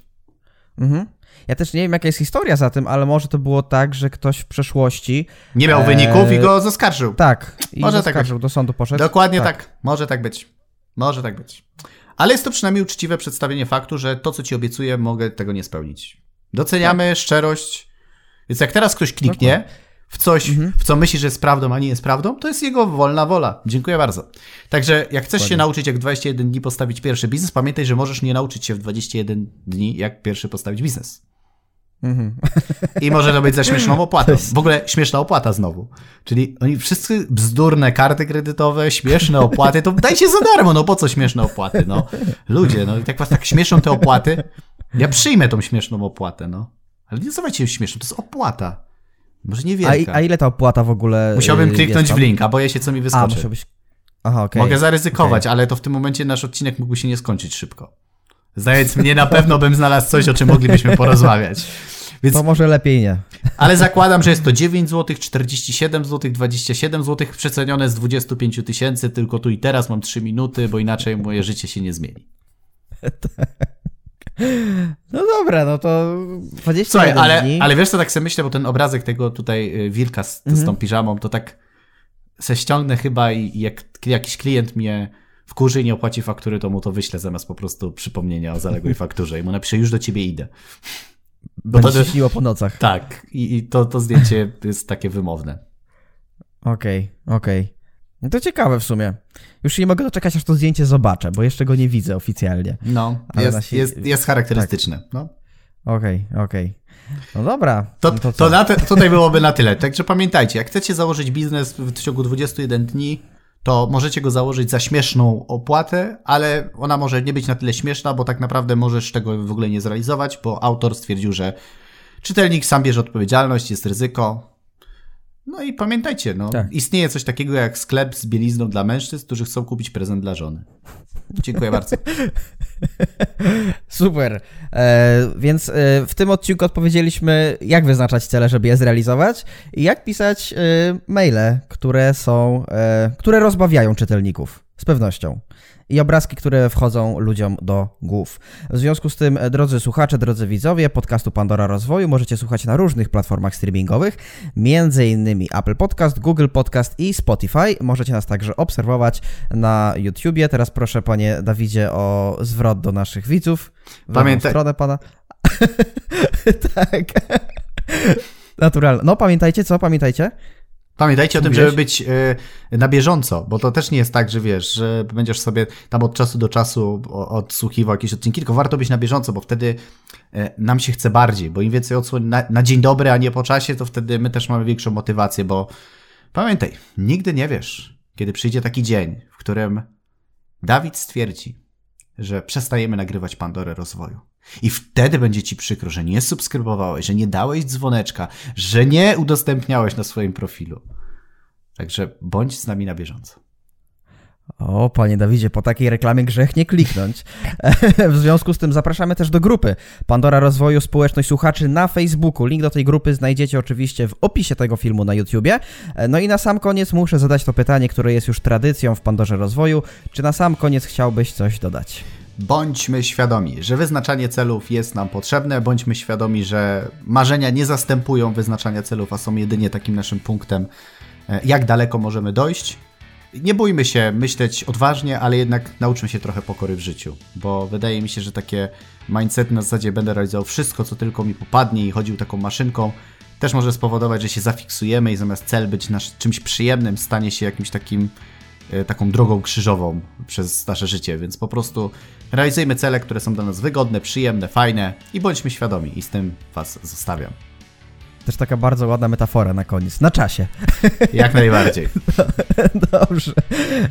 Mhm. Ja też nie wiem, jaka jest historia za tym, ale może to było tak, że ktoś w przeszłości.
Nie miał
Eee,
wyników i go zaskarżył.
Tak, i
Może tak
zaskarżył, do sądu poszedł.
Dokładnie tak. Może tak być. Może tak być. Ale jest to przynajmniej uczciwe przedstawienie faktu, że to, co ci obiecuję, mogę tego nie spełnić. Doceniamy
Tak.
szczerość. Więc jak teraz ktoś kliknie w coś,
Mhm.
w co myśli, że jest prawdą, a nie jest prawdą, to jest jego wolna wola. Dziękuję bardzo. Także jak chcesz się nauczyć, jak 21 dni postawić pierwszy biznes, pamiętaj, że możesz nie nauczyć się w 21 dni, jak pierwszy postawić biznes.
Mhm.
I może to być za śmieszną opłatą. W ogóle śmieszna opłata znowu. Czyli oni wszyscy bzdurne karty kredytowe, śmieszne opłaty, to dajcie za darmo, no po co śmieszne opłaty, no. Ludzie, no jak was tak śmieszą te opłaty, ja przyjmę tą śmieszną opłatę, no. Ale nie nazywajcie ją śmieszną, to jest opłata. Może
A,
niewielka.
a ile ta opłata w ogóle.
Musiałbym
y,
kliknąć
jest
w link, a boję się, co mi
A,
wyskoczy.
musiałbyś. Aha, okej.
Mogę zaryzykować, ale to w tym momencie nasz odcinek mógłby się nie skończyć szybko. Znając mnie, na pewno bym znalazł coś, o czym moglibyśmy porozmawiać. Więc
To może lepiej nie.
Ale zakładam, że jest to 9 zł, 47 zł, 27 zł, przecenione z 25 tysięcy, tylko tu i teraz mam 3 minuty, bo inaczej moje życie się nie zmieni.
No dobra, no to 21
Słuchaj, ale,
dni.
ale wiesz co, tak sobie myślę, bo ten obrazek tego tutaj y, wilka z, z tą piżamą, to tak se ściągnę chyba i, jak jakiś klient mnie wkurzy i nie opłaci faktury, to mu to wyślę zamiast po prostu przypomnienia o zaległej fakturze i mu napiszę, już do ciebie idę. Bo
Będzie
to,
się śniło po nocach.
tak, i, i to, to zdjęcie jest takie wymowne.
Okej, okej. No to ciekawe w sumie. Już nie mogę doczekać, aż to zdjęcie zobaczę, bo jeszcze go nie widzę oficjalnie.
No, jest,
nasi-
jest, jest charakterystyczne. No.
Okej, okej. No dobra.
To,
no
to,
co?
na te, tutaj byłoby na tyle. Także pamiętajcie, jak chcecie założyć biznes w ciągu 21 dni, to możecie go założyć za śmieszną opłatę, ale ona może nie być na tyle śmieszna, bo tak naprawdę możesz tego w ogóle nie zrealizować, bo autor stwierdził, że czytelnik sam bierze odpowiedzialność, jest ryzyko. No i pamiętajcie, no,
Tak.
istnieje coś takiego jak sklep z bielizną dla mężczyzn, którzy chcą kupić prezent dla żony. Dziękuję bardzo.
Super. E, więc e, w tym odcinku odpowiedzieliśmy, jak wyznaczać cele, żeby je zrealizować i jak pisać e, maile, które są, e, które rozbawiają czytelników. Z pewnością. I obrazki, które wchodzą ludziom do głów. W związku z tym, e, drodzy słuchacze, drodzy widzowie podcastu Pandora Rozwoju możecie słuchać na różnych platformach streamingowych, innymi Apple Podcast, Google Podcast i Spotify. Możecie nas także obserwować na YouTubie. Teraz proszę, panie Dawidzie, o zwrot do naszych widzów.
Pamiętaj-
stronę pana. tak. Naturalne. No, pamiętajcie, co? Pamiętajcie?
Pamiętajcie o tym, żeby być y, na bieżąco, bo to też nie jest tak, że wiesz, że będziesz sobie tam od czasu do czasu odsłuchiwał jakieś odcinki, tylko warto być na bieżąco, bo wtedy y, nam się chce bardziej, bo im więcej odsłon na, na dzień dobry, a nie po czasie, to wtedy my też mamy większą motywację, bo pamiętaj, nigdy nie wiesz, kiedy przyjdzie taki dzień, w którym Dawid stwierdzi, że przestajemy nagrywać Pandorę rozwoju. I wtedy będzie ci przykro, że nie subskrybowałeś, że nie dałeś dzwoneczka, że nie udostępniałeś na swoim profilu. Także bądź z nami na bieżąco.
O, panie Dawidzie, po takiej reklamie grzech nie kliknąć. w związku z tym zapraszamy też do grupy Pandora Rozwoju Społeczność Słuchaczy na Facebooku. Link do tej grupy znajdziecie oczywiście w opisie tego filmu na YouTubie. No i na sam koniec muszę zadać to pytanie, które jest już tradycją w Pandorze Rozwoju. Czy na sam koniec chciałbyś coś dodać?
Bądźmy świadomi, że wyznaczanie celów jest nam potrzebne, bądźmy świadomi, że marzenia nie zastępują wyznaczania celów, a są jedynie takim naszym punktem, e, jak daleko możemy dojść. Nie bójmy się myśleć odważnie, ale jednak nauczmy się trochę pokory w życiu, bo wydaje mi się, że takie mindset na zasadzie będę realizował wszystko, co tylko mi popadnie i chodził taką maszynką, też może spowodować, że się zafiksujemy i zamiast cel być nasz, czymś przyjemnym, stanie się jakimś takim taką drogą krzyżową przez nasze życie, więc po prostu realizujmy cele, które są dla nas wygodne, przyjemne, fajne i bądźmy świadomi i z tym Was zostawiam.
Też taka bardzo ładna metafora na koniec. Na czasie.
Jak najbardziej.
Dobrze.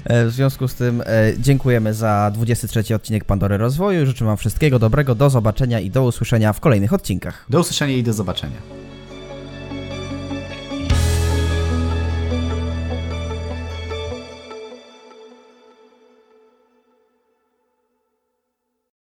E, w związku z tym e, dziękujemy za 23 odcinek Pandory Rozwoju. Życzę Wam wszystkiego dobrego. Do zobaczenia i do usłyszenia w kolejnych odcinkach.
Do usłyszenia i do zobaczenia.